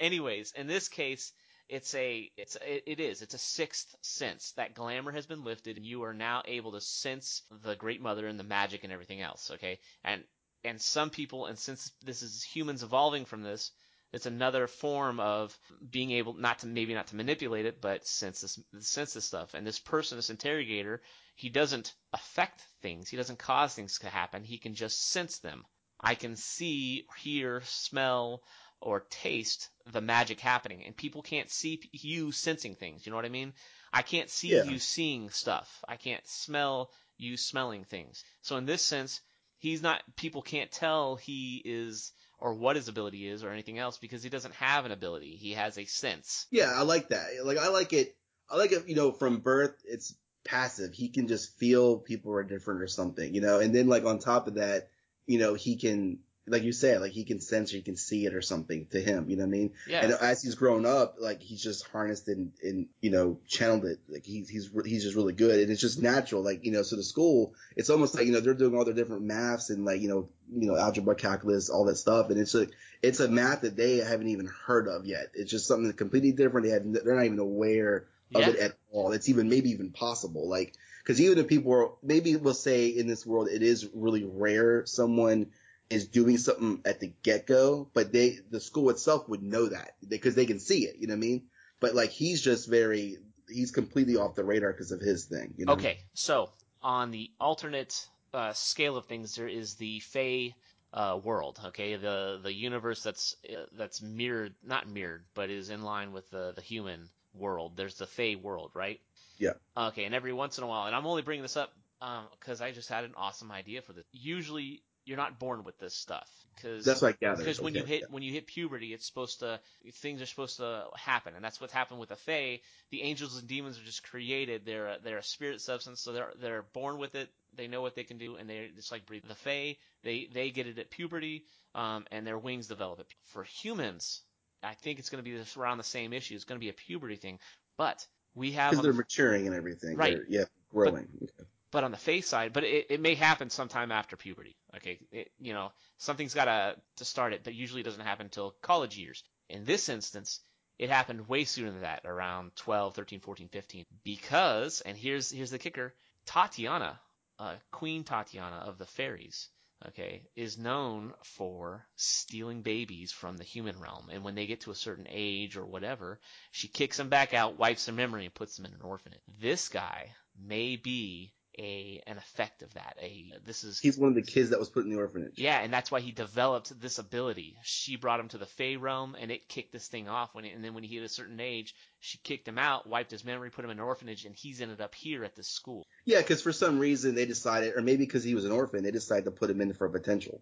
Anyways, in this case, it's a it's it, it is it's a sixth sense. That glamour has been lifted, and you are now able to sense the Great Mother and the magic and everything else. Okay, and and some people, and since this is humans evolving from this, it's another form of being able not to maybe not to manipulate it, but sense this sense this stuff. And this person, this interrogator, he doesn't affect things. He doesn't cause things to happen. He can just sense them. I can see, hear, smell, or taste the magic happening, and people can't see you sensing things. You know what I mean? I can't see Yeah. you seeing stuff. I can't smell you smelling things. So in this sense, he's not. People can't tell he is or what his ability is or anything else because he doesn't have an ability. He has a sense. Yeah, I like that. Like I like it. I like it. You know, from birth, it's passive. He can just feel people are different or something. You know, and then like on top of that, you know, he can, like you said, like he can sense or he can see it or something to him. You know what I mean? Yeah. And as he's grown up, like he's just harnessed and, and you know channeled it. Like he's he's he's just really good, and it's just natural. Like you know, so the school, it's almost like you know they're doing all their different maths and like you know you know algebra, calculus, all that stuff, and it's a it's a math that they haven't even heard of yet. It's just something completely different. They have they're not even aware of Yeah. it at all. It's even maybe even possible. Like because even if people are maybe we'll say in this world it is really rare someone is doing something at the get go, but they the school itself would know that because they can see it. You know what I mean? But like he's just very he's completely off the radar because of his thing. You know? Okay, so on the alternate uh, scale of things, there is the Fey uh, world. Okay, the the universe that's uh, that's mirrored, not mirrored, but is in line with the the human world. There's the Fey world, right? Yeah. Okay, and every once in a while, and I'm only bringing this up because I just had an awesome idea for this. Usually, you're not born with this stuff because That's what I gathered. because when you Okay, hit when you hit puberty, it's supposed to things are supposed to happen, and that's what's happened with the Fae. The angels and demons are just created. They're a, they're a spirit substance, so they're they're born with it. They know what they can do, and they just like breathe. The Fae, they they get it at puberty, um, and their wings develop it. For humans, I think it's going to be this, around the same issue. It's going to be a puberty thing, but we have because they're maturing and everything. Right. They're, yeah, growing. Okay. But on the face side, but it, it may happen sometime after puberty. Okay, it, you know, something's got to to start it, but usually it doesn't happen until college years. In this instance, it happened way sooner than that, around 12, 13, 14, 15, because, and here's here's the kicker, Tatiana, uh, Queen Tatiana of the fairies, okay, is known for stealing babies from the human realm, and when they get to a certain age or whatever, she kicks them back out, wipes their memory, and puts them in an orphanage. This guy may be a an effect of that. A this is He's one of the kids that was put in the orphanage. yeah, and that's why he developed this ability. She brought him to the Fey realm, and it kicked this thing off. When it, and then when he hit a certain age, she kicked him out, wiped his memory, put him in an orphanage, and he's ended up here at this school. Yeah, because for some reason they decided, or maybe because he was an orphan, they decided to put him in for potential.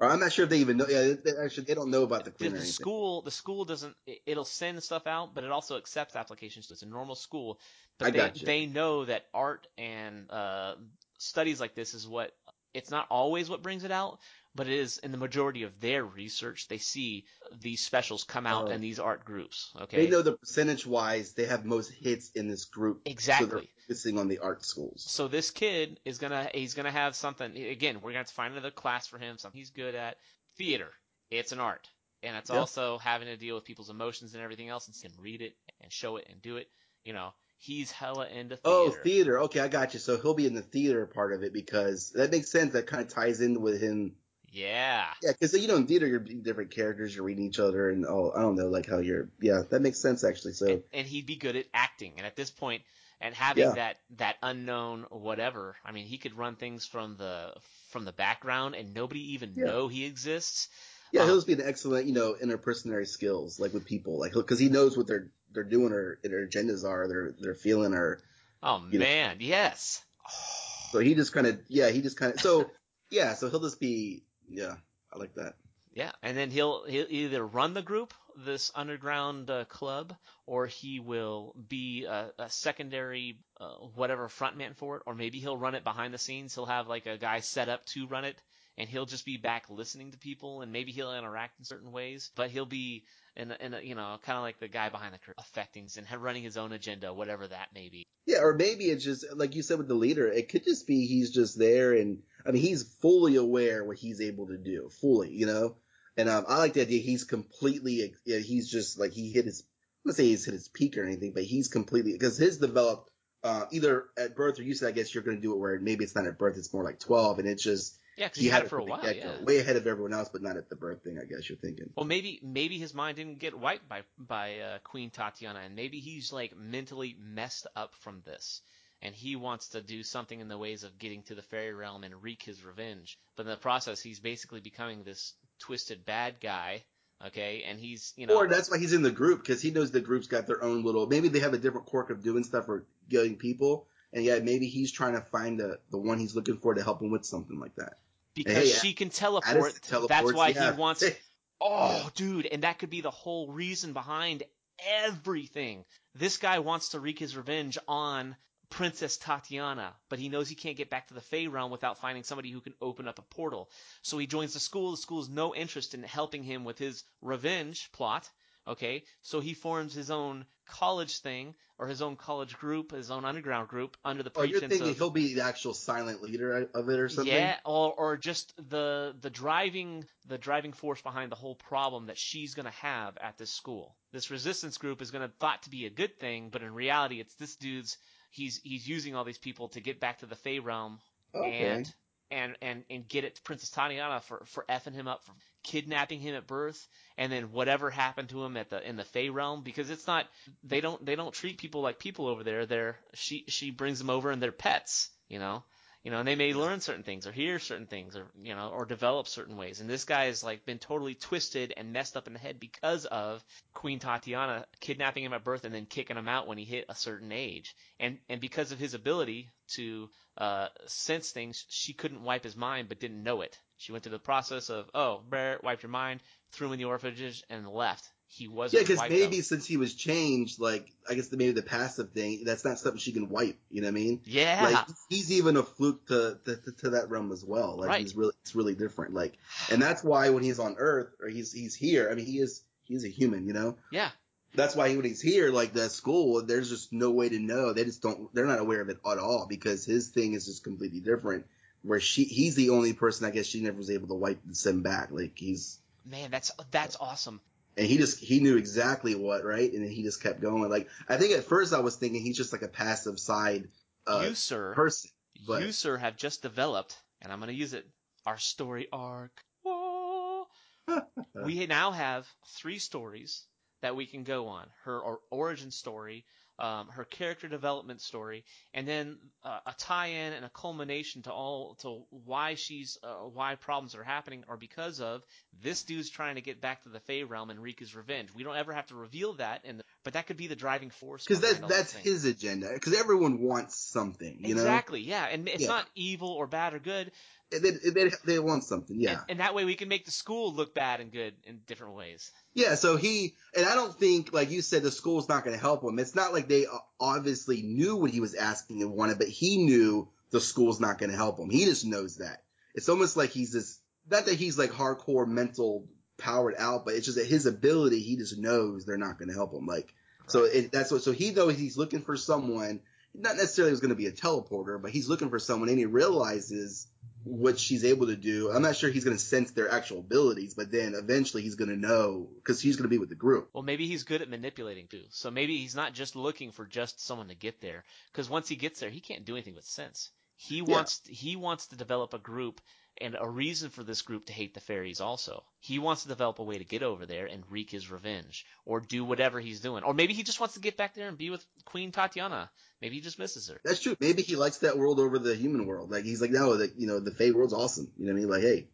Or I'm not sure if they even know. Yeah, they, actually, they don't know about the The, queen or the school, the school doesn't. it- It'll send stuff out, but it also accepts applications. So It's a normal school, but I they gotcha. they know that art and uh, studies like this is what. It's not always what brings it out, but it is in the majority of their research. They see these specials come out Oh. in these art groups. Okay, They know the percentage wise they have most hits in this group. So exactly. Focusing on the art schools. So this kid is gonna he's gonna have something again. We're gonna have to find another class for him. Something he's good at. Theater. It's an art, and it's Yeah. also having to deal with people's emotions and everything else, and he can read it and show it and do it. You know, He's hella into oh, theater. Oh, theater. Okay, I got you. So he'll be in the theater part of it because that makes sense. That kind of ties in with him. Yeah. Yeah, because you know in theater you're being different characters, you're reading each other, and oh, I don't know, like how you're. Yeah, that makes sense actually. So And, and he'd be good at acting. And at this point, and having Yeah. that that unknown whatever, I mean, he could run things from the from the background and nobody even Yeah. know he exists. yeah, um, he'll just be an excellent, you know, interpersonary skills like with people, like because he knows what they're they're doing or their agendas are, they're they're feeling or Oh You know. man, yes. so he just kind of yeah he just kind of so yeah so he'll just be yeah I like that. Yeah, and then he'll he'll either run the group, this underground uh, club, or he will be a, a secondary uh, whatever frontman for it, or maybe he'll run it behind the scenes. He'll have like a guy set up to run it, and he'll just be back listening to people, and maybe he'll interact in certain ways, but he'll be in a, in a, you know kind of like the guy behind the curtain, affecting and running his own agenda, whatever that may be. Yeah, or maybe it's just like you said with the leader. It could just be he's just there, and I mean he's fully aware what he's able to do, fully, you know. And um, I like the idea he's completely, yeah, he's just like he hit his. I'm not say he's hit his peak or anything, but he's completely because his developed uh, either at birth or you said I guess you're going to do it where maybe it's not at birth, it's more like 12, and it's just Yeah, because he, had it for a while. Yeah. way ahead of everyone else, but not at the birth thing. I guess you're thinking. Well, maybe maybe his mind didn't get wiped by by uh, Queen Tatiana, and maybe he's like mentally messed up from this, and he wants to do something in the ways of getting to the fairy realm and wreak his revenge. But in the process, he's basically becoming this twisted bad guy. Okay, and he's you know Or that's why he's in the group because he knows the group's got their own little. Maybe they have a different quirk of doing stuff or getting people, and yeah, maybe he's trying to find the the one he's looking for to help him with something like that. because hey, she can teleport. That's why yeah. he wants. Oh, dude, and that could be the whole reason behind everything. This guy wants to wreak his revenge on Princess Tatiana, but he knows he can't get back to the Fey realm without finding somebody who can open up a portal. So he joins the school. The school has no interest in helping him with his revenge plot. Okay, so he forms his own college thing or his own college group, his own underground group under the Oh, you're pretense thinking of he'll be the actual silent leader of it or something? yeah, or or just the the driving the driving force behind the whole problem that she's gonna have at this school. This resistance group is gonna thought to be a good thing, but in reality, it's this dude's. He's he's using all these people to get back to the Fey realm Okay. and and and and get it to Princess Tatiana for for effing him up for kidnapping him at birth and then whatever happened to him at the in the Fey realm because it's not they don't they don't treat people like people over there they're she she brings them over and they're pets you know you know and they may learn certain things or hear certain things or you know or develop certain ways and this guy has like been totally twisted and messed up in the head because of Queen Tatiana kidnapping him at birth and then kicking him out when he hit a certain age and and because of his ability to uh, sense things, she couldn't wipe his mind, but didn't know it. She went through the process of, oh, Barrett wiped your mind, threw him in the orphanage and left. He wasn't Yeah, because maybe out. since he was changed, like I guess the, maybe the passive thing, that's not something she can wipe. You know what I mean? Yeah, Like he's even a fluke to, to to- to that realm as well. Like Right. he's really it's really different. Like, and that's why when he's on Earth or he's he's here, I mean he is he's a human. You know, yeah, that's why when he's here, like the school, there's just no way to know. They just don't. They're not aware of it at all because his thing is just completely different. Where she, he's the only person I guess she never was able to wipe and send back. Like he's, man, that's that's awesome. And he just he knew exactly what right, and then he just kept going. Like I think at first I was thinking he's just like a passive side uh, you sir, person. but- you sir have just developed, and I'm gonna use it. Our story arc. <laughs> We now have three stories that we can go on. Her or origin story, um, her character development story, and then uh, a tie-in and a culmination to all to why she's uh, why problems are happening are because of this dude's trying to get back to the Fey realm and wreak his revenge. We don't ever have to reveal that, in the, but that could be the driving force. because that that's his agenda. Because everyone wants something, you know. exactly, yeah, and it's Yeah. not evil or bad or good, They, they they want something, yeah. and, and that way we can make the school look bad and good in different ways. Yeah, so he and I don't think, like you said, the school's not going to help him. It's not like they obviously knew what he was asking and wanted, but he knew the school's not going to help him. He just knows that. It's almost like he's this, not that he's like hardcore mental powered out, but it's just that his ability, he just knows they're not going to help him. Like, so it, that's what, so he though he's looking for someone, not necessarily was going to be a teleporter, but he's looking for someone and he realizes what she's able to do. I'm not sure he's going to sense their actual abilities, but then eventually he's going to know because he's going to be with the group. Well, maybe he's good at manipulating too. So maybe he's not just looking for just someone to get there. Because once he gets there, he can't do anything but sense. He wants he wants to develop a group and a reason for this group to hate the fairies also. He wants to develop a way to get over there and wreak his revenge or do whatever he's doing. Or maybe he just wants to get back there and be with Queen Tatiana. Maybe he just misses her. That's true. Maybe he likes that world over the human world. Like he's like, no, the, you know, the Fey world's awesome. You know what I mean? Like, hey,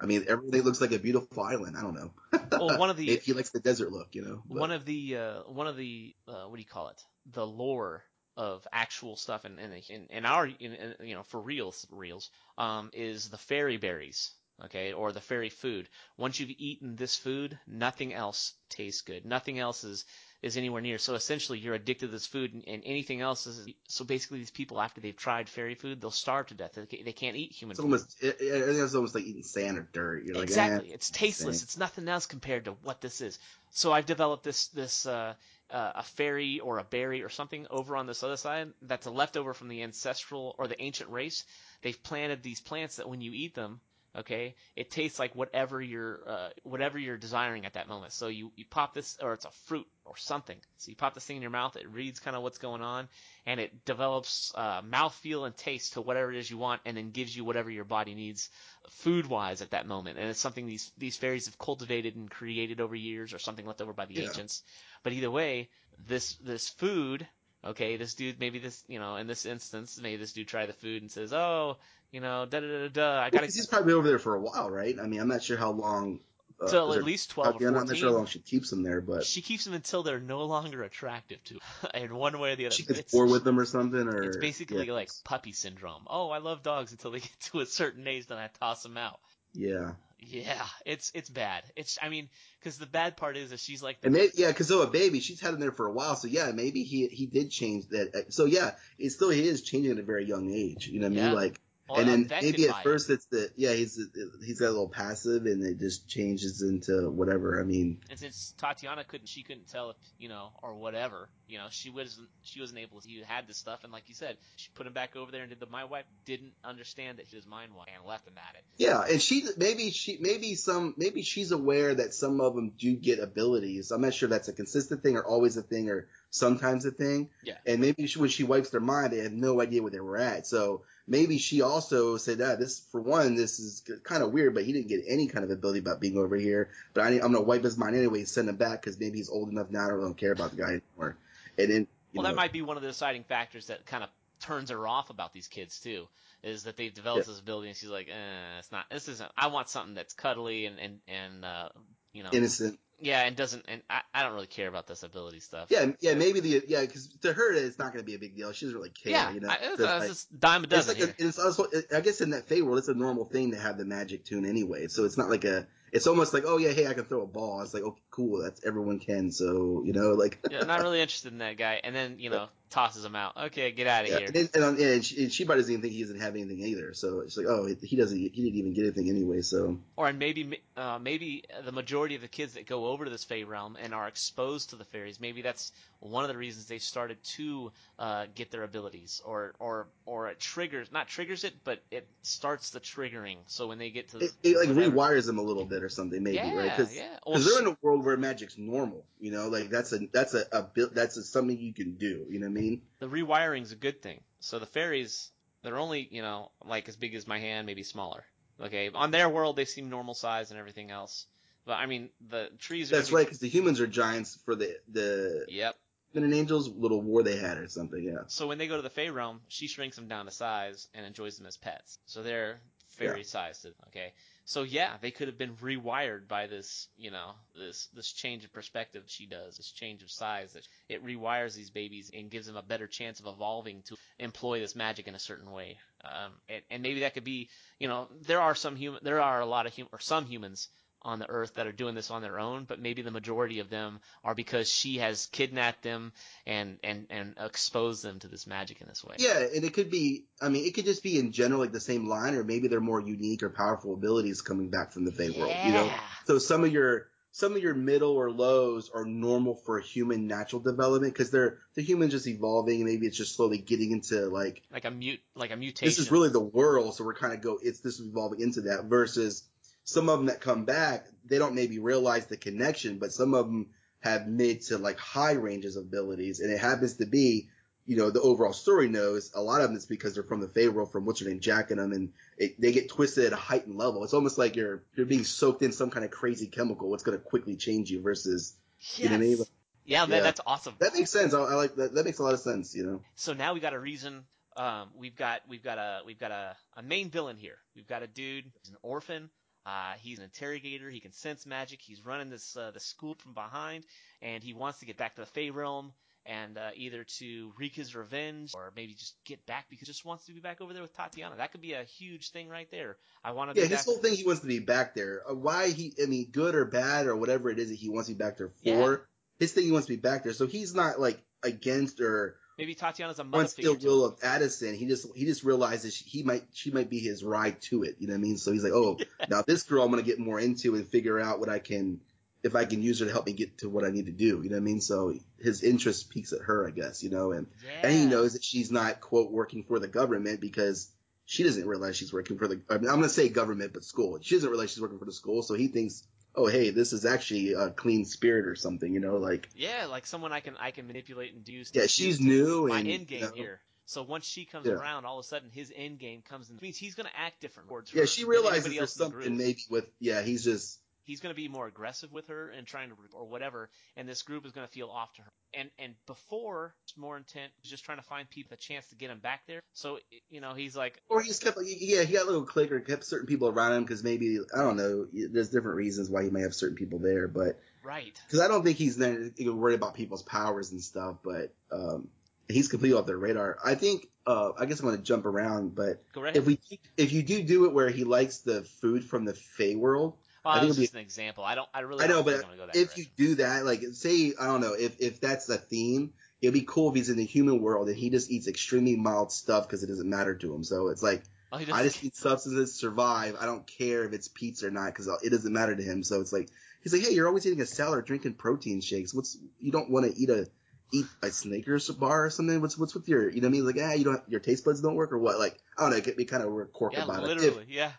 I mean, everything looks like a beautiful island. I don't know. Well, one of <laughs> the Maybe he likes the desert look, you know. But- one of the uh, one of the uh, what do you call it? The lore of actual stuff in in, in, in our in, in, you know for reals reals um, is the fairy berries. Okay, or the fairy food. Once you've eaten this food, nothing else tastes good. Nothing else is is anywhere near. So essentially, you're addicted to this food, and, and anything else is. So basically, these people after they've tried fairy food, they'll starve to death. They can't, they can't eat human it's food. almost, it, it, I think it's almost like eating sand or dirt. You're like, exactly. eh, it's tasteless. It's nothing else compared to what this is. So I've developed this this uh, uh, a fairy or a berry or something over on this other side that's a leftover from the ancestral or the ancient race. They've planted these plants that when you eat them, okay, it tastes like whatever you're uh, whatever you're desiring at that moment. So you you pop this or it's a fruit or something. So you pop this thing in your mouth. It reads kind of what's going on, and it develops uh, mouthfeel and taste to whatever it is you want, and then gives you whatever your body needs food wise at that moment. And it's something these these fairies have cultivated and created over years, or something left over by the Yeah. ancients. But either way, this this food. Okay, this dude, maybe this, you know, in this instance, maybe this dude tried the food and says, "Oh, you know, da da da da, I gotta." He's probably over there for a while, right? I mean, I'm not sure how long. Uh, is at least twelve or I'm not sure how long she keeps them there, but She keeps them until they're no longer attractive to her, <laughs> in one way or the other. she gets bored with them or something, or It's basically yeah. like puppy syndrome. Oh, I love dogs until they <laughs> get to a certain age, then I toss them out. yeah. Yeah, it's it's bad. It's I mean, because the bad part is that she's like, And maybe, yeah, because though a baby, she's had him there for a while, so yeah, maybe he he did change that. Uh, so yeah, it still he is changing at a very young age. You know what I mean? Like, and then affected maybe by at it. first it's the yeah he's he's got a little passive, and it just changes into whatever. I mean, And since Tatiana couldn't, she couldn't tell if you know or whatever, you know, she wasn't she wasn't able to. He had this stuff, and like you said, she put him back over there and did the. My wife didn't understand that his mind was and left him at it. yeah, and she maybe she maybe some maybe she's aware that some of them do get abilities. I'm not sure that's a consistent thing or always a thing or sometimes a thing. Yeah. And maybe she, when she wipes their mind, they have no idea where they were at. So maybe she also said, ah, this, for one, this is kind of weird, but he didn't get any kind of ability about being over here. But I, I'm going to wipe his mind anyway, send him back because maybe he's old enough now. I don't care about the guy anymore. And then, Well, know, that might be one of the deciding factors that kind of turns her off about these kids too. Is that they've developed Yeah. this ability, and she's like, eh, it's not. This isn't. I want something that's cuddly and and and uh, you know, innocent. Yeah, and doesn't. And I, I don't really care about this ability stuff. Yeah, yeah, maybe the, yeah, because to her, it's not going to be a big deal. She doesn't really care, yeah. you know. I, it's, 'cause, uh, it's like, just dime a It's dozen like here. a, it's also I guess in that Fey world it's a normal thing to have the magic tune anyway. So it's not like a it's almost like oh yeah hey I can throw a ball. It's like okay cool that's everyone can. So you know like yeah, not really interested in that guy, and then you know tosses him out. Okay, get out of yeah. here. And, and, um, and, she, and doesn't even think he doesn't have anything either. So it's like oh he doesn't he didn't even get anything anyway. So Or and maybe uh, maybe the majority of the kids that go over to this Fey realm and are exposed to the fairies, maybe that's one of the reasons they started to uh, get their abilities, or or or it triggers not triggers it, but it starts the triggering. So when they get to the, it, it like whatever- rewires them a little bit or something maybe yeah, right because yeah. Well, because they're in a world where magic's normal. You know like that's a that's a, a that's a, something you can do. You know what I mean? The rewiring's a good thing. So the fairies, they're only, you know, like as big as my hand, maybe smaller. Okay, on their world they seem normal size and everything else. But I mean, the trees are. That's right because the humans are giants for the the yep. and an Angels little war they had or something. Yeah. So when they go to the Fey realm, she shrinks them down to size and enjoys them as pets. So they're fairy sized. Okay. So yeah, they could have been rewired by this, you know, this this change of perspective she does, this change of size that it rewires these babies and gives them a better chance of evolving to employ this magic in a certain way. Um, and, and maybe that could be, you know, there are some human, there are a lot of hum- or some humans on the earth that are doing this on their own, but maybe the majority of them are because she has kidnapped them and and and exposed them to this magic in this way. Yeah, and it could be. I mean, it could just be in general like the same line, or maybe they're more unique or powerful abilities coming back from the Fey world. You know, Yeah. so some of your some of your middle or lows are normal for human natural development because they're the humans just evolving. Maybe it's just slowly getting into like like a mute, like a mutation. this is really the world, so we're kind of go. It's this is evolving into that versus some of them that come back, they don't maybe realize the connection, but some of them have mid to like high ranges of abilities, and it happens to be you know, the overall story knows a lot of them it's because they're from the Fey world, from what's her name, Jack and them, and it, they get twisted at a heightened level. It's almost like you're you're being soaked in some kind of crazy chemical. What's going to quickly change you versus, yes. you know what I mean? Yeah, man, Yeah. that's awesome. That makes sense. I, I like that. That makes a lot of sense. You know. So now we got a reason. Um, we've got we've got a we've got a, a main villain here. We've got a dude. He's an orphan. Uh, he's an interrogator. He can sense magic. He's running this uh, the school from behind, and he wants to get back to the Fey realm and uh, either to wreak his revenge or maybe just get back because he just wants to be back over there with Tatiana. That could be a huge thing right there. I want to Yeah, his whole thing he wants to be back there. Uh, why he? I mean, good or bad or whatever it is that he wants to be back there for. Yeah. His thing he wants to be back there. So he's not like against or Maybe Tatiana's a mother wants figure will of Addison. He just he just realizes he might she might be his ride to it. You know what I mean? So he's like, oh, <laughs> now this girl I'm gonna get more into and figure out what I can if I can use her to help me get to what I need to do. You know what I mean? So his interest peaks at her, I guess. You know, and Yeah. and he knows that she's not quote working for the government because she doesn't realize she's working for the. I mean, I'm gonna say government, but school. She doesn't realize she's working for the school, so he thinks, oh hey, this is actually a clean spirit or something. You know, like Yeah, like someone I can I can manipulate and do. yeah, she's to new my and end game you know, here. So once she comes Yeah. around, all of a sudden his end game comes in. It means he's going to act different towards her. Yeah, she realizes there's the something group. maybe with yeah, he's just He's going to be more aggressive with her and trying to or whatever, and this group is going to feel off to her. And and before, more intent, just trying to find people a chance to get him back there. So you know, he's like, Or he's kept, yeah, he got a little clicker, kept certain people around him because maybe, I don't know, there's different reasons why he may have certain people there, but, right, because I don't think he's know, worried about people's powers and stuff, but, um, he's completely off their radar. I think, uh, I guess I'm going to jump around, but if we, if you do do it where he likes the food from the Fey world, Well, I think it'd be- an example. I don't. I really. I know, but I'm gonna go that if you do that, like, say, I don't know, if, if that's the theme, it'd be cool if he's in the human world and he just eats extremely mild stuff because it doesn't matter to him. So it's like, Oh, I just eat substances, survive. I don't care if it's pizza or not because it doesn't matter to him. So it's like he's like, hey, you're always eating a salad, drinking protein shakes. What's you don't want to eat a eat a Snickers bar or something? What's what's with your you know what I mean? Like ah, you don't your taste buds don't work or what? Like I don't know. Get me kind of cork yeah, about it. literally, yeah.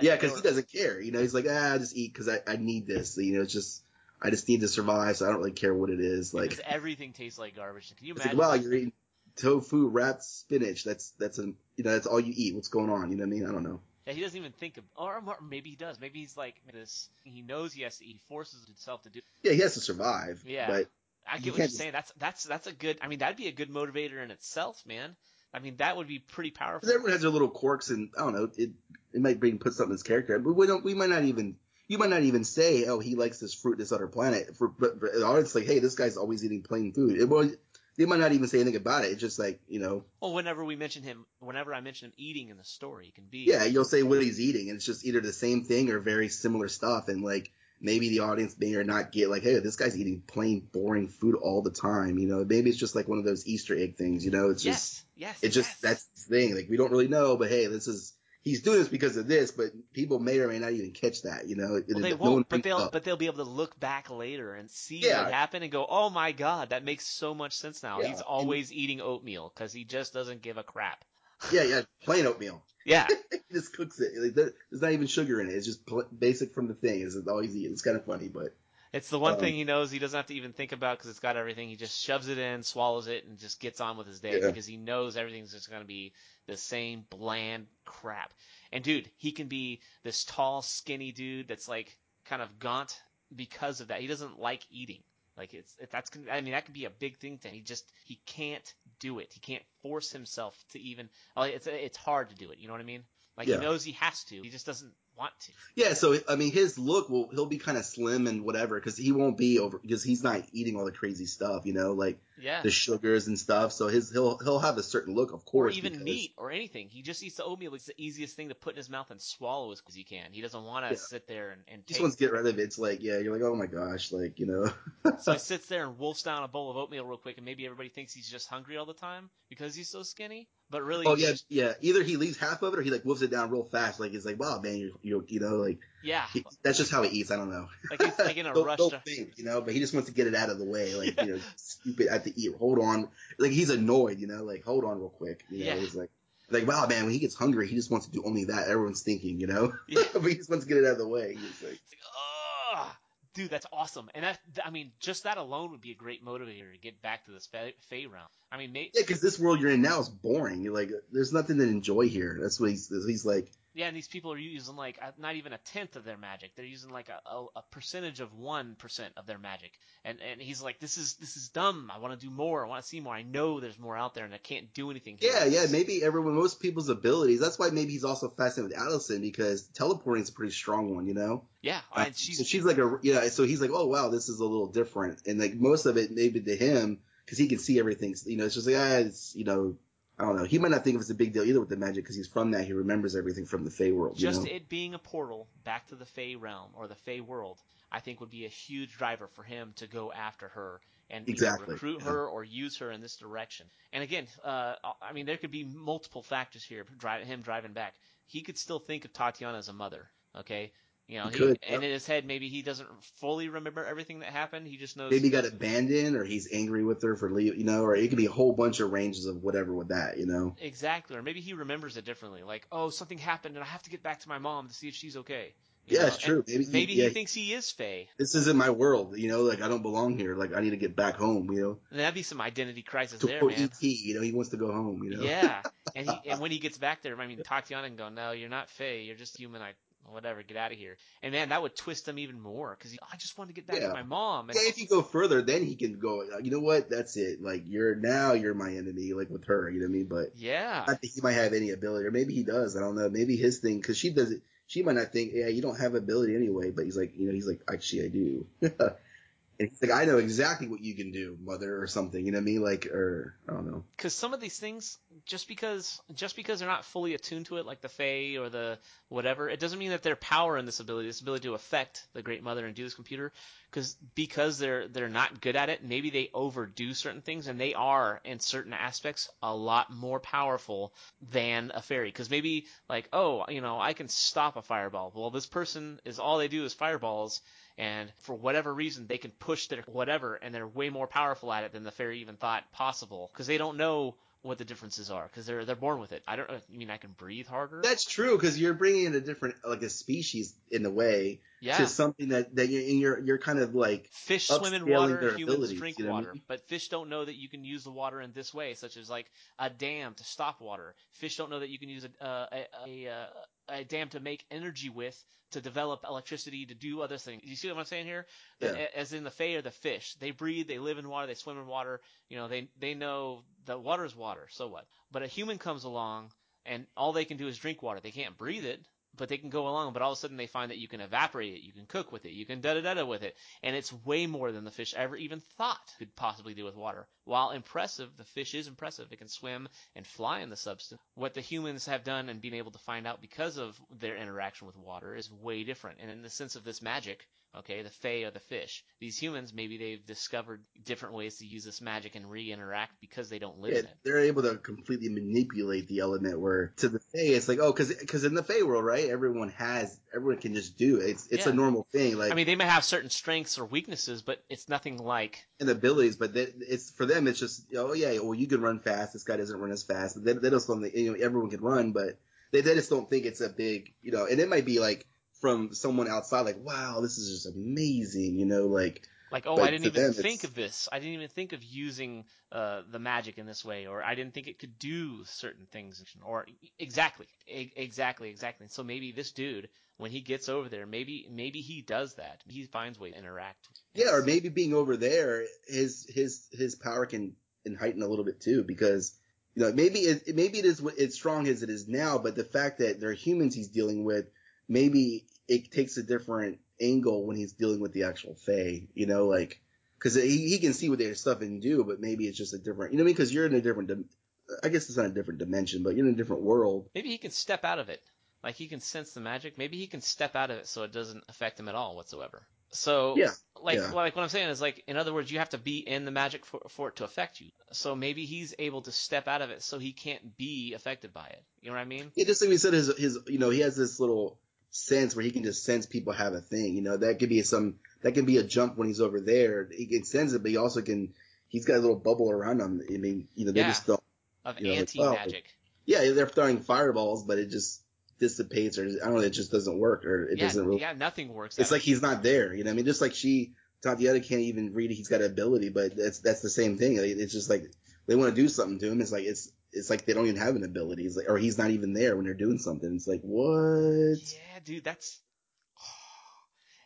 Yeah, because he doesn't care. You know, he's like ah, I just eat because I I need this. You know, it's just. I just need to survive, so I don't really care what it is. Like, because everything tastes like garbage. Can you it's like, imagine? wow, you're eating tofu wrapped spinach. That's that's a you know that's all you eat. What's going on? You know what I mean? I don't know. Yeah, he doesn't even think of, or, maybe he does. Maybe he's like this. He knows he has to eat. He forces himself to do. Yeah, he has to survive. Yeah. but I You get what you're just- saying. That's that's that's a good. I mean, that'd be a good motivator in itself, man. I mean, that would be pretty powerful. Everyone has their little quirks, and I don't know. It it might bring put something in his character, but we don't. We might not even. You might not even say, "Oh, he likes this fruit, this other planet." For but, but it's like, "Hey, this guy's always eating plain food." It, was. they might not even say anything about it. It's just like you know, Well, whenever we mention him, whenever I mention him eating in the story, it can be. yeah, you'll say what he's eating, and it's just either the same thing or very similar stuff, and like maybe the audience may or not get like, "Hey, this guy's eating plain, boring food all the time." You know, maybe it's just like one of those Easter egg things. You know, it's just Yes. Yes. It's just yes. that's the thing. Like we don't really know, but hey, this is he's doing this because of this, but people may or may not even catch that. You know, Well, And they no won't, but they'll up. but they'll be able to look back later and see Yeah. what happened and go, "Oh my god, that makes so much sense now." Yeah, He's and- always eating oatmeal because he just doesn't give a crap. yeah, yeah, plain oatmeal. Yeah, <laughs> he just cooks it. Like, there- there's not even sugar in it. It's just pl- basic from the thing. It's all he's eating. It's kind of funny, but it's the one Um, thing he knows he doesn't have to even think about because it's got everything. He just shoves it in, swallows it, and just gets on with his day Yeah. because he knows everything's just going to be the same bland crap. And dude, he can be this tall, skinny dude that's like kind of gaunt because of that. He doesn't like eating. Like it's that's I mean that could be a big thing to him. He just he can't do it. He can't force himself to even. Like it's it's hard to do it. You know what I mean? Like Yeah. he knows he has to. He just doesn't want to. yeah. So I mean, his look will he'll be kind of slim and whatever because he won't be over because he's not eating all the crazy stuff. You know, like Yeah. the sugars and stuff. So his he'll he'll have a certain look, of course. or even because- meat or anything. He just eats the oatmeal. It's the easiest thing to put in his mouth and swallow as quick as he can. He doesn't want to Yeah. sit there and, and Just wants to get rid of it. It's like, yeah, you're like, oh my gosh, like, you know. <laughs> So he sits there and wolfs down a bowl of oatmeal real quick, and maybe everybody thinks he's just hungry all the time because he's so skinny, but really, Oh yeah, just- yeah. Either he leaves half of it or he like wolves it down real fast. Like he's like, wow, man, you you you know, like yeah, he, that's just how he eats. I don't know. like he's like in a <laughs> rush don't to. think, you know, but he just wants to get it out of the way. Like you know, stupid. I have to eat. Hold on. Like he's annoyed. You know, like hold on real quick. You know, Yeah. he's like. Like wow, man! When he gets hungry, he just wants to do only that. Everyone's thinking, you know, <laughs> Yeah. <laughs> but he just wants to get it out of the way. He's like, It's like, ugh, dude, that's awesome. And that, I mean, just that alone would be a great motivator to get back to this Fey, Fey realm. I mean, yeah, because this world you're in now is boring. You're like, there's nothing to enjoy here. That's what he's. He's like, yeah, and these people are using like a- not even a tenth of their magic. They're using like a, a, a percentage of one percent of their magic. And and he's like, this is this is dumb. I want to do more. I want to see more. I know there's more out there, and I can't do anything. here. Yeah, yeah, maybe everyone, most people's abilities. That's why maybe he's also fascinated with Addison because teleporting is a pretty strong one, you know. Yeah, Uh, and she's so she's like a yeah. So he's like, oh wow, this is a little different, and like most of it maybe to him because he can see everything. You know, it's just like ah, it's you know, I don't know. He might not think of it's a big deal either with the magic because he's from that. He remembers everything from the Fey world. You just know? it being a portal back to the Fey realm or the Fey world, I think would be a huge driver for him to go after her and Exactly, recruit yeah. her or use her in this direction. And again, uh, I mean, there could be multiple factors here. Drive, him driving back, he could still think of Tatiana as a mother. Okay. You know, He and in his head, maybe he doesn't fully remember everything that happened. He just knows. Maybe he got abandoned, or he's angry with her for leaving. You know, or it could be a whole bunch of ranges of whatever with that. You know. Exactly, or maybe he remembers it differently. Like, oh, something happened, and I have to get back to my mom to see if she's okay. You Yeah, know, it's true. and Maybe he- yeah, he thinks he is Fey. This isn't my world. You know, like I don't belong here. Like I need to get back home. You know. And that'd be some identity crisis To there, man. ET, you know, he wants to go home. You know. Yeah, and he <laughs> and when he gets back there, I mean, Tatiana can go, no, you're not Faye, you're just human. I whatever, get out of here. And man, that would twist him even more because I just want to get back Yeah. to my mom. And Yeah, if you go further, then he can go. uh, You know what? That's it. Like you're now you're my enemy. Like with her, you know what I mean? But yeah, I think he might have any ability, or maybe he does. I don't know. Maybe his thing because she does it. She might not think, yeah, you don't have ability anyway. But he's like, you know, he's like, actually, I do. <laughs> and he's like, I know exactly what you can do, mother, or something. You know what I mean? Like, or I don't know. because some of these things, just because just because they're not fully attuned to it, like the Fae or the whatever, it doesn't mean that their power in this ability, this ability to affect the Great Mother and do this computer, because because they're they're not good at it, maybe they overdo certain things, and they are in certain aspects a lot more powerful than a fairy. Because maybe like, oh, you know, I can stop a fireball. Well, this person is all they do is fireballs. And for whatever reason, they can push their whatever, and they're way more powerful at it than the fairy even thought possible. Because they don't know what the differences are, because they're they're born with it. I don't. You mean I can breathe harder? That's true because you're bringing in a different, like a species in a way yeah. to something that that you're you're, you're kind of like Fish swim in water, humans drink you know what I water. mean? But fish don't know that you can use the water in this way, such as like a dam to stop water. Fish don't know that you can use a uh, a, a, uh, a dam to make energy with to develop electricity to do other things. You see what I'm saying here? The- Yeah. As in the Fae are the fish. They breathe, they live in water, they swim in water. You know, they they know that water is water. So what? But a human comes along and all they can do is drink water. They can't breathe it. But they can go along, but all of a sudden they find that you can evaporate it, you can cook with it, you can da da da da with it, and it's way more than the fish ever even thought could possibly do with water. While impressive, the fish is impressive. It can swim and fly in the substance. What the humans have done and been able to find out because of their interaction with water is way different. And in the sense of this magic, okay, the fae are the fish. These humans, maybe they've discovered different ways to use this magic and re-interact because they don't live Yeah, in it. they're able to completely manipulate the element where to the Fae, it's like, oh, cause, cause in the Fae world, right, everyone has, everyone can just do it. It's, it's a normal thing, like, I mean, they may have certain strengths or weaknesses, but it's nothing like and abilities, but they, it's, for them, it's just, oh yeah, well, you can run fast, this guy doesn't run as fast, they, they don't you know, everyone can run, but they, they just don't think it's a big, you know, and it might be like, from someone outside, like, wow, this is just amazing, you know, like, Like, oh, I didn't even think it's- of this. I didn't even think of using uh, the magic in this way, or I didn't think it could do certain things. Or exactly, e- exactly, exactly. So maybe this dude, when he gets over there, maybe maybe he does that. He finds ways to interact. Yeah, or maybe being over there, his his his power can, can heighten a little bit too, because you know maybe it maybe it is as strong as it is now, but the fact that they're humans he's dealing with, maybe it takes a different angle when he's dealing with the actual Fae. You know, like because he, he can see what their stuff and do, but maybe it's just a different. You know, because you're in a different. dim- I guess it's not a different dimension, but you're in a different world. maybe he can step out of it. Like he can sense the magic. Maybe he can step out of it so it doesn't affect him at all whatsoever. So Yeah, like yeah. like what I'm saying is like in other words you have to be in the magic for, for it to affect you. So maybe he's able to step out of it so he can't be affected by it. You know what I mean? Yeah, just like we said, his his you know he has this little sense where he can just sense people have a thing. You know that could be some that can be a jump when he's over there. He can sense it, but he also can. He's got a little bubble around him. I mean, you know, they Yeah. just don't. Of You know, like, anti oh, magic. Yeah, they're throwing fireballs, but it just dissipates, or I don't know, it just doesn't work, or it yeah, doesn't really. yeah, nothing works. It's like he's not there. You know, I mean, just like she, Tatiana can't even read. He's got ability, but that's that's the same thing. It's just like they want to do something to him. It's like it's it's like they don't even have an ability. It's like, or he's not even there when they're doing something. It's like what? Yeah, dude, that's. <sighs>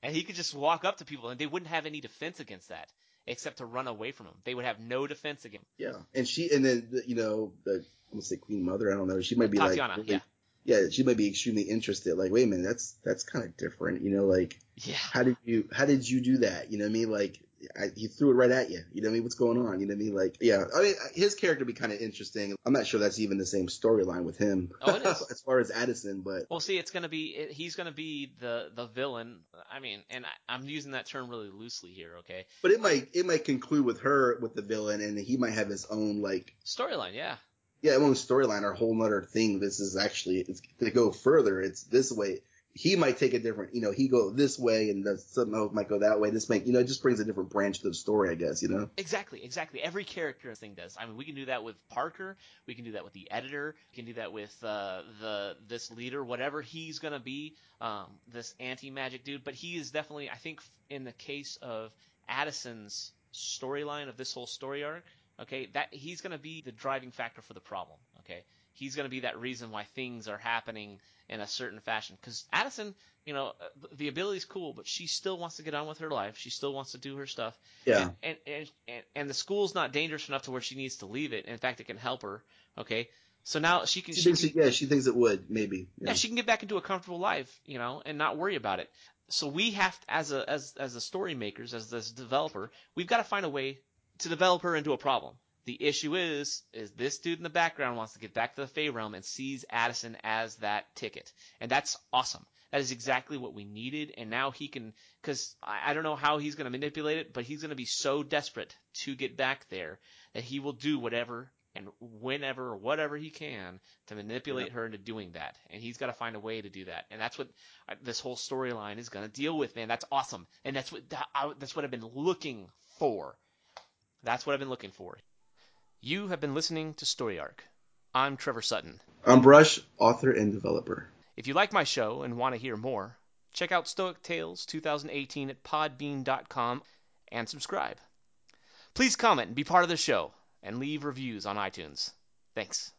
And he could just walk up to people, and they wouldn't have any defense against that, except to run away from him. They would have no defense against Yeah, and she, and then you know, the I'm gonna say Queen Mother. I don't know. She might be Tatiana. like, yeah, yeah, she might be extremely interested. Like, wait a minute, that's that's kind of different. You know, like yeah. how did you how did you do that? You know what I mean? Like I, he threw it right at you. You know what I mean? What's going on? You know what I mean? Like yeah, I mean his character would be kind of interesting. I'm not sure that's even the same storyline with him Oh, it is. <laughs> as far as Addison, but Well, see, it's gonna be it, he's gonna be the the villain. I mean, and I, I'm using that term really loosely here. Okay, but it might it might conclude with her with the villain, and he might have his own like storyline. Yeah, yeah, own storyline or whole nother thing. This is actually it's to go further. It's this way. He might take a different, you know, he go this way and something else might go that way. This might, you know, it just brings a different branch to the story, I guess, you know. exactly, exactly. Every character thing does. I mean, we can do that with Parker. We can do that with the editor. We can do that with uh, the this leader, whatever he's gonna be. Um, this anti magic dude, but he is definitely. I think in the case of Addison's storyline of this whole story arc, okay, that he's gonna be the driving factor for the problem. Okay, he's gonna be that reason why things are happening in a certain fashion. Because Addison, you know, uh, the ability's cool, but she still wants to get on with her life. She still wants to do her stuff. Yeah. And and, and and the school's not dangerous enough to where she needs to leave it. In fact, it can help her. Okay. So now she can. She She thinks, can it, yeah, she thinks it would, maybe. yeah, she can get back into a comfortable life, you know, and not worry about it. So we have to, as a as as the story makers, as this developer, we've got to find a way to develop her into a problem. The issue is, is this dude in the background wants to get back to the Fey realm and sees Addison as that ticket, and that's awesome. That is exactly what we needed, and now he can, because I, I don't know how he's going to manipulate it, but he's going to be so desperate to get back there that he will do whatever and whenever or whatever he can to manipulate her into doing that. And he's got to find a way to do that. And that's what uh, this whole storyline is going to deal with, man. That's awesome. And that's what that, I, that's what I've been looking for. That's what I've been looking for. You have been listening to Story Arc. I'm Trevor Sutton. I'm Brush, author and developer. If you like my show and want to hear more, check out Stoic Tales 2018 at podbean.com and subscribe. Please comment and be part of the show and leave reviews on iTunes. Thanks.